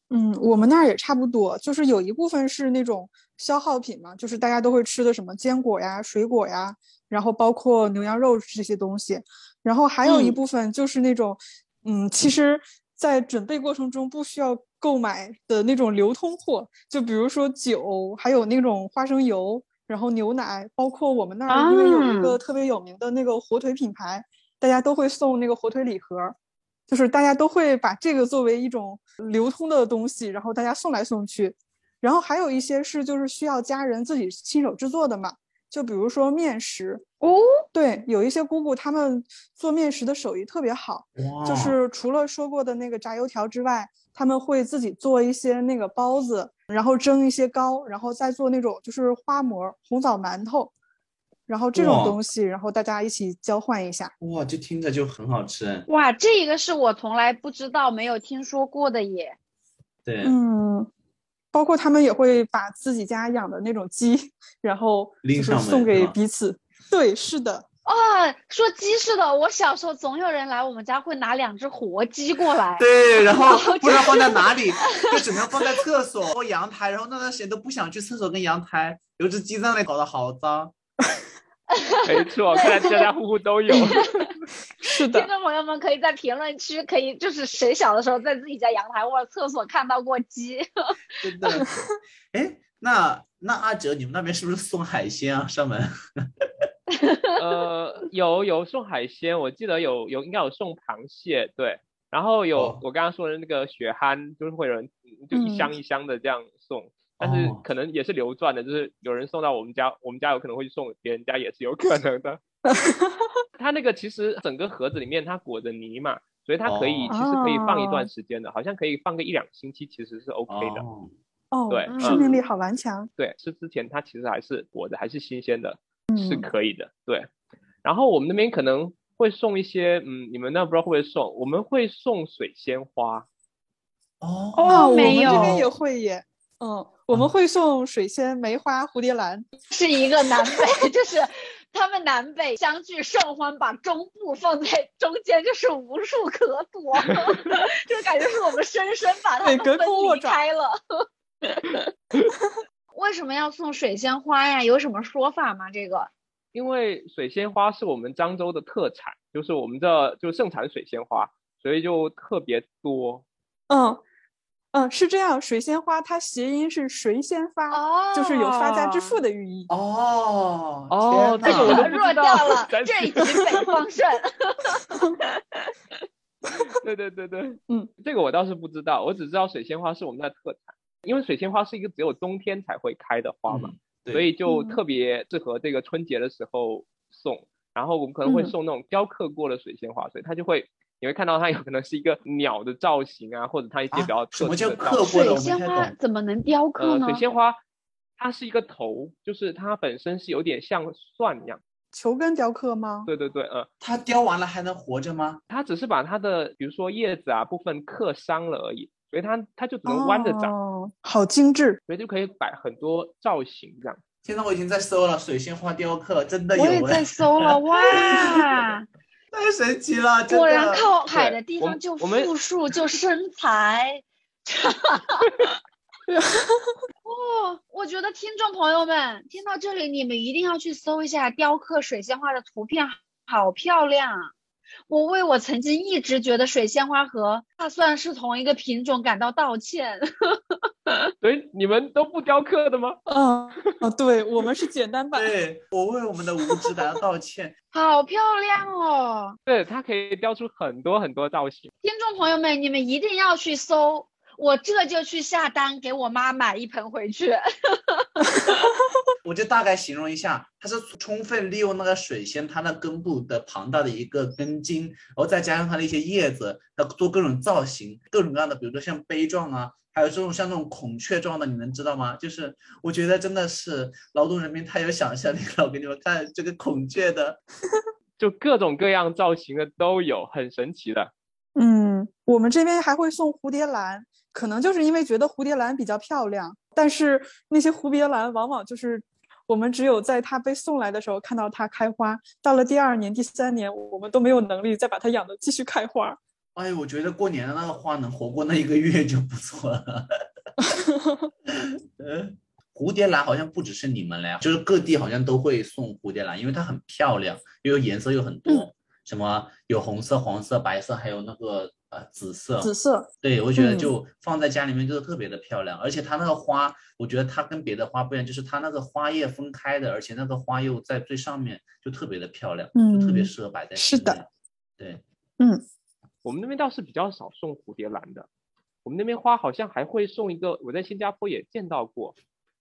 Speaker 3: 嗯，我们那儿也差不多，就是有一部分是那种消耗品嘛，就是大家都会吃的什么坚果呀、水果呀，然后包括牛羊肉这些东西，然后还有一部分就是那种，嗯，其实，在准备过程中不需要购买的那种流通货，就比如说酒，还有那种花生油，然后牛奶，包括我们那儿因为有一个特别有名的那个火腿品牌，大家都会送那个火腿礼盒。就是大家都会把这个作为一种流通的东西，然后大家送来送去，然后还有一些是就是需要家人自己亲手制作的嘛，就比如说面食
Speaker 2: 哦，
Speaker 3: 对，有一些姑姑他们做面食的手艺特别好，就是除了说过的那个炸油条之外，他们会自己做一些那个包子，然后蒸一些糕，然后再做那种就是花馍、红枣馒头。然后这种东西，然后大家一起交换一下。
Speaker 1: 哇，这听着就很好吃。
Speaker 2: 哇，这一个是我从来不知道、没有听说过的耶。
Speaker 1: 对，
Speaker 3: 嗯，包括他们也会把自己家养的那种鸡，然后就是送给彼此。对，是的。
Speaker 2: 啊，说鸡是的，我小时候总有人来我们家会拿两只活鸡过来。
Speaker 1: 对，然后不知道放在哪里，就只能放在厕所或阳台。然后那段时间都不想去厕所跟阳台，有只鸡在那里搞得好脏。
Speaker 4: 没错，看来家家户户都有。
Speaker 3: 是的
Speaker 2: 听，众朋友们可以在评论区，可以就是谁小的时候在自己家阳台或者厕所看到过鸡？
Speaker 1: 真的。哎，那那阿哲，你们那边是不是送海鲜啊？上门？
Speaker 4: 呃，有有送海鲜，我记得有有应该有送螃蟹，对，然后有、
Speaker 1: 哦
Speaker 4: 我刚刚说的那个血蛤，就是会有人就一箱
Speaker 3: 嗯
Speaker 4: 一箱的这样送，但是
Speaker 1: 哦
Speaker 4: 可能也是流转的，就是有人送到我们家，我们家有可能会去送别人家，也是有可能的。它那个其实整个盒子里面它裹着泥嘛，所以它可以、
Speaker 1: 哦
Speaker 4: 其实可以放一
Speaker 3: 哦
Speaker 4: 段时间的，好像可以放个一两星期，其实是 OK 的。
Speaker 1: 哦，
Speaker 3: 哦，
Speaker 4: 对
Speaker 3: 生命力好顽强。
Speaker 4: 对，吃之前它其实还是裹的，还是新鲜的，是
Speaker 3: 嗯
Speaker 4: 可以的。对，然后我们那边可能会送一些，嗯，你们那不知道会不会送？我们会送水仙花，
Speaker 1: 哦
Speaker 3: 哦，我们这边也会耶。嗯，我们会送水仙、梅花、蝴蝶兰。
Speaker 2: 是一个南北，就是他们南北相距甚欢，把中部放在中间，就是无处可躲，就感觉是我们深深把他们分开了。为什么要送水仙花呀？有什么说法吗？这个
Speaker 4: 因为水仙花是我们漳州的特产，就是我们这就盛产水仙花，所以就特别多。
Speaker 3: 嗯嗯，是这样。水仙花它谐音是谁先发，
Speaker 2: 哦
Speaker 3: 就是有发家致富的寓意。
Speaker 1: 哦
Speaker 4: 哦这个我都不
Speaker 2: 弱
Speaker 4: 知道
Speaker 2: 掉了这一集北方胜。
Speaker 4: 对对对对，
Speaker 3: 嗯，
Speaker 4: 这个我倒是不知道，我只知道水仙花是我们的特产，因为水仙花是一个只有冬天才会开的花嘛。所以就
Speaker 3: 嗯
Speaker 4: 特别适合这个春节的时候送。然后我们可能会
Speaker 3: 嗯
Speaker 4: 送那种雕刻过的水仙花，所以它就会你会看到它有可能是一个鸟的造型啊，或者它一些比较
Speaker 1: 啊什么叫
Speaker 4: 特。
Speaker 1: 刻过的？
Speaker 2: 水仙。花怎么能雕刻
Speaker 4: 呃，
Speaker 2: 呢？
Speaker 4: 水仙花它是一个头，就是它本身是有点像蒜一样。
Speaker 3: 球根雕刻吗？
Speaker 4: 对对对，呃，
Speaker 1: 它雕完了还能活着吗？
Speaker 4: 它只是把它的比如说叶子啊部分刻伤了而已，所以它它就只能弯着长，
Speaker 3: 哦，好精致。
Speaker 4: 所以就可以摆很多造型这样。
Speaker 1: 现在我已经在搜了，水仙花雕刻真的有
Speaker 2: 我也在
Speaker 1: 哎，
Speaker 2: 搜了，哇！
Speaker 1: 太神奇了！
Speaker 2: 果然靠海的地方就富庶，就生财。哦，我觉得听众朋友们听到这里，你们一定要去搜一下雕刻水仙花的图片，好漂亮啊！我为我曾经一直觉得水仙花和大蒜是同一个品种感到道歉。
Speaker 4: 所以你们都不雕刻的吗？
Speaker 3: 嗯，哦，对，我们是简单版。
Speaker 1: 对我为我们的无知感到道歉。
Speaker 2: 好漂亮哦！
Speaker 4: 对，它可以雕出很多很多造型。
Speaker 2: 听众朋友们，你们一定要去搜，我这就去下单给我妈买一盆回去。
Speaker 1: 我就大概形容一下，它是充分利用那个水仙它那根部的庞大的一个根茎，然后再加上它的一些叶子，它做各种造型，各种各样的，比如说像杯状啊，还有这种像那种孔雀状的，你们知道吗？就是我觉得真的是劳动人民太有想象力了。我给你们看这个孔雀的，
Speaker 4: 就各种各样造型的都有，很神奇的。
Speaker 3: 嗯，我们这边还会送蝴蝶兰，可能就是因为觉得蝴蝶兰比较漂亮，但是那些蝴蝶兰往往就是我们只有在它被送来的时候看到它开花，到了第二年、第三年，我们都没有能力再把它养的继续开花。
Speaker 1: 哎，我觉得过年的那个花能活过那一个月就不错了。呃，蝴蝶兰好像不只是你们了呀，就是各地好像都会送蝴蝶兰，因为它很漂亮，因为颜色又很多，
Speaker 3: 嗯
Speaker 1: 什么有红色、黄色、白色，还有那个呃紫色。
Speaker 3: 紫色，
Speaker 1: 对，我觉得
Speaker 3: 嗯
Speaker 1: 就放在家里面就是特别的漂亮，而且它那个花，我觉得它跟别的花不一样，就是它那个花叶分开的，而且那个花又在最上面，就特别的漂亮，就特别
Speaker 3: 嗯
Speaker 1: 适合摆在
Speaker 3: 是的。
Speaker 1: 对，
Speaker 3: 嗯，
Speaker 4: 我们那边倒是比较少送蝴蝶兰的，我们那边花好像还会送一个，我在新加坡也见到过，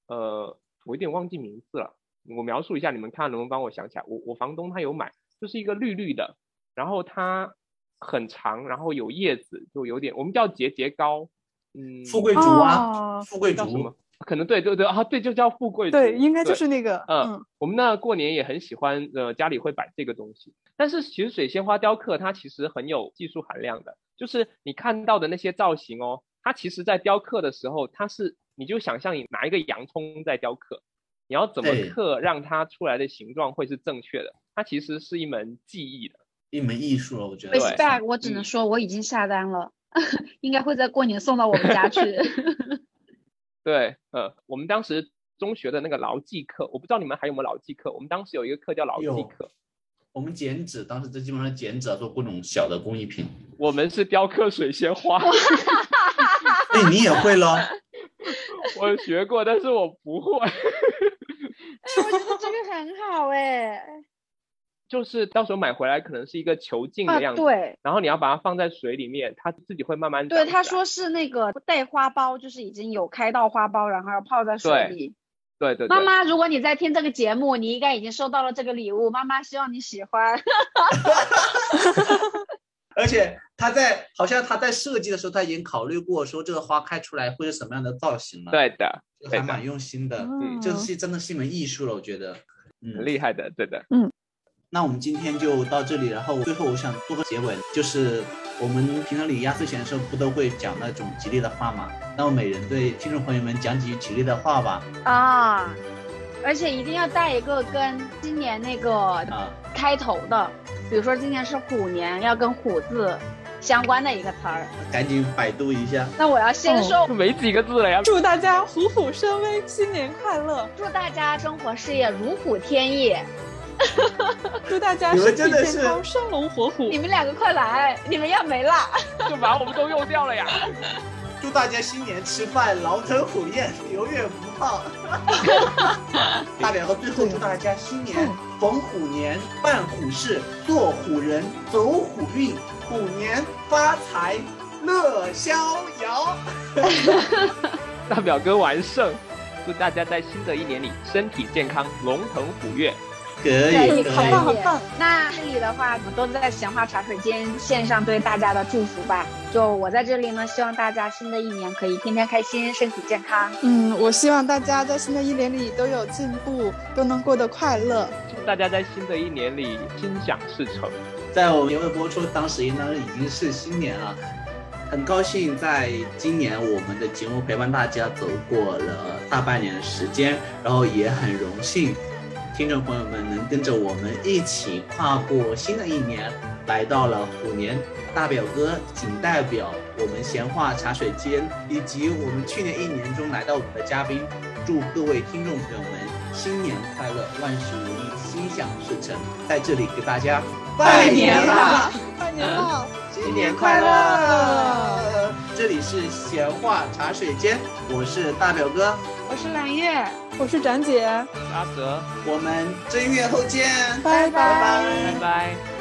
Speaker 4: 呃，我有点忘记名字了，我描述一下，你们看能不能帮我想起来？我我房东他有买，就是一个绿绿的，然后它很长，然后有叶子，就有点我们叫节节高，嗯，
Speaker 1: 富贵竹啊，
Speaker 3: 哦
Speaker 1: 富贵竹
Speaker 4: 叫什么？可能对对对啊，对，就叫富贵竹，
Speaker 3: 对，应该就是那个，
Speaker 4: 嗯
Speaker 3: 嗯，
Speaker 4: 我们那过年也很喜欢，呃，家里会摆这个东西。但是其实水仙花雕刻它其实很有技术含量的，就是你看到的那些造型哦，它其实在雕刻的时候，它是你就想象你拿一个洋葱在雕刻，你要怎么刻让它出来的形状会是正确的，它其实是一门技艺的。
Speaker 1: 一门艺术了，我觉得。
Speaker 4: 对
Speaker 2: respect，我只能
Speaker 4: 嗯
Speaker 2: 说我已经下单了，应该会在过年送到我们家去。
Speaker 4: 对，呃，我们当时中学的那个牢记课，我不知道你们还有没有牢记课，我们当时有一个课叫牢
Speaker 1: 记
Speaker 4: 课，
Speaker 1: 我们剪纸，当时这基本上剪纸啊，做各种小的工艺品。
Speaker 4: 我们是雕刻水仙花，
Speaker 1: 哎，你也会咯？
Speaker 4: 我学过，但是我不会。
Speaker 2: 哎，我觉得这个很好哎。
Speaker 4: 就是到时候买回来可能是一个球茎的样子，
Speaker 2: 对。
Speaker 4: 然后你要把它放在水里面，它自己会慢慢
Speaker 2: 对，他说是那个带花苞，就是已经有开到花苞，然后要泡在水里。
Speaker 4: 对对。
Speaker 2: 妈妈，如果你在听这个节目，你应该已经收到了这个礼物，妈妈希望你喜欢。
Speaker 1: 而且他在好像他在设计的时候，他已经考虑过说这个花开出来会是什么样的造型了。
Speaker 4: 对的，
Speaker 1: 还蛮用心的。
Speaker 2: 嗯，
Speaker 1: 这是真的是一门艺术了，我觉得。
Speaker 4: 嗯，厉害的，对的。
Speaker 2: 嗯。
Speaker 1: 那我们今天就到这里，然后最后我想做个结尾，就是我们平常里压岁钱的时候不都会讲那种吉利的话吗？那我每人对听众朋友们讲几句吉利的话吧。
Speaker 2: 啊，而且一定要带一个跟今年那个啊开头的，比如说今年是虎年，要跟虎字相关的一个词儿。
Speaker 1: 赶紧百度一下。
Speaker 2: 那我要先说，
Speaker 4: 没几个字了呀。
Speaker 3: 祝大家虎虎生威，新年快乐！
Speaker 2: 祝大家生活事业如虎添翼。
Speaker 3: 祝大家身体健康，生龙活虎。
Speaker 2: 你们两个快来，你们要没了，
Speaker 4: 就把我们都用掉了呀！
Speaker 1: 祝大家新年吃饭狼吞虎咽，永远不胖。大表哥最后祝大家新年逢虎年办虎事，做虎人走虎运，虎年发财乐逍遥。
Speaker 4: 大表哥完胜，祝大家在新的一年里身体健康，龙腾虎跃。
Speaker 1: 可以，
Speaker 2: 可以，
Speaker 3: 好棒，好棒。
Speaker 2: 那这里的话，我们都在闲话茶水间献上对大家的祝福吧。就我在这里呢，希望大家新的一年可以天天开心，身体健康。
Speaker 3: 嗯，我希望大家在新的一年里都有进步，都能过得快乐。
Speaker 4: 祝大家在新的一年里心想事成。
Speaker 1: 在我们节目播出当时，应当已经是新年了。很高兴在今年我们的节目陪伴大家走过了大半年的时间，然后也很荣幸。听众朋友们能跟着我们一起跨过新的一年，来到了虎年。大表哥仅代表我们闲话茶水间以及我们去年一年中来到我们的嘉宾，祝各位听众朋友们新年快乐，万事如意，心想事成。在这里给大家拜年了，
Speaker 3: 拜年了，
Speaker 1: 新年快乐！这里是闲话茶水间，我是大表哥，
Speaker 2: 我是蓝月。
Speaker 3: 我是展姐，
Speaker 4: 阿泽，
Speaker 1: 我们正月后见，
Speaker 3: 拜拜。
Speaker 4: 拜拜。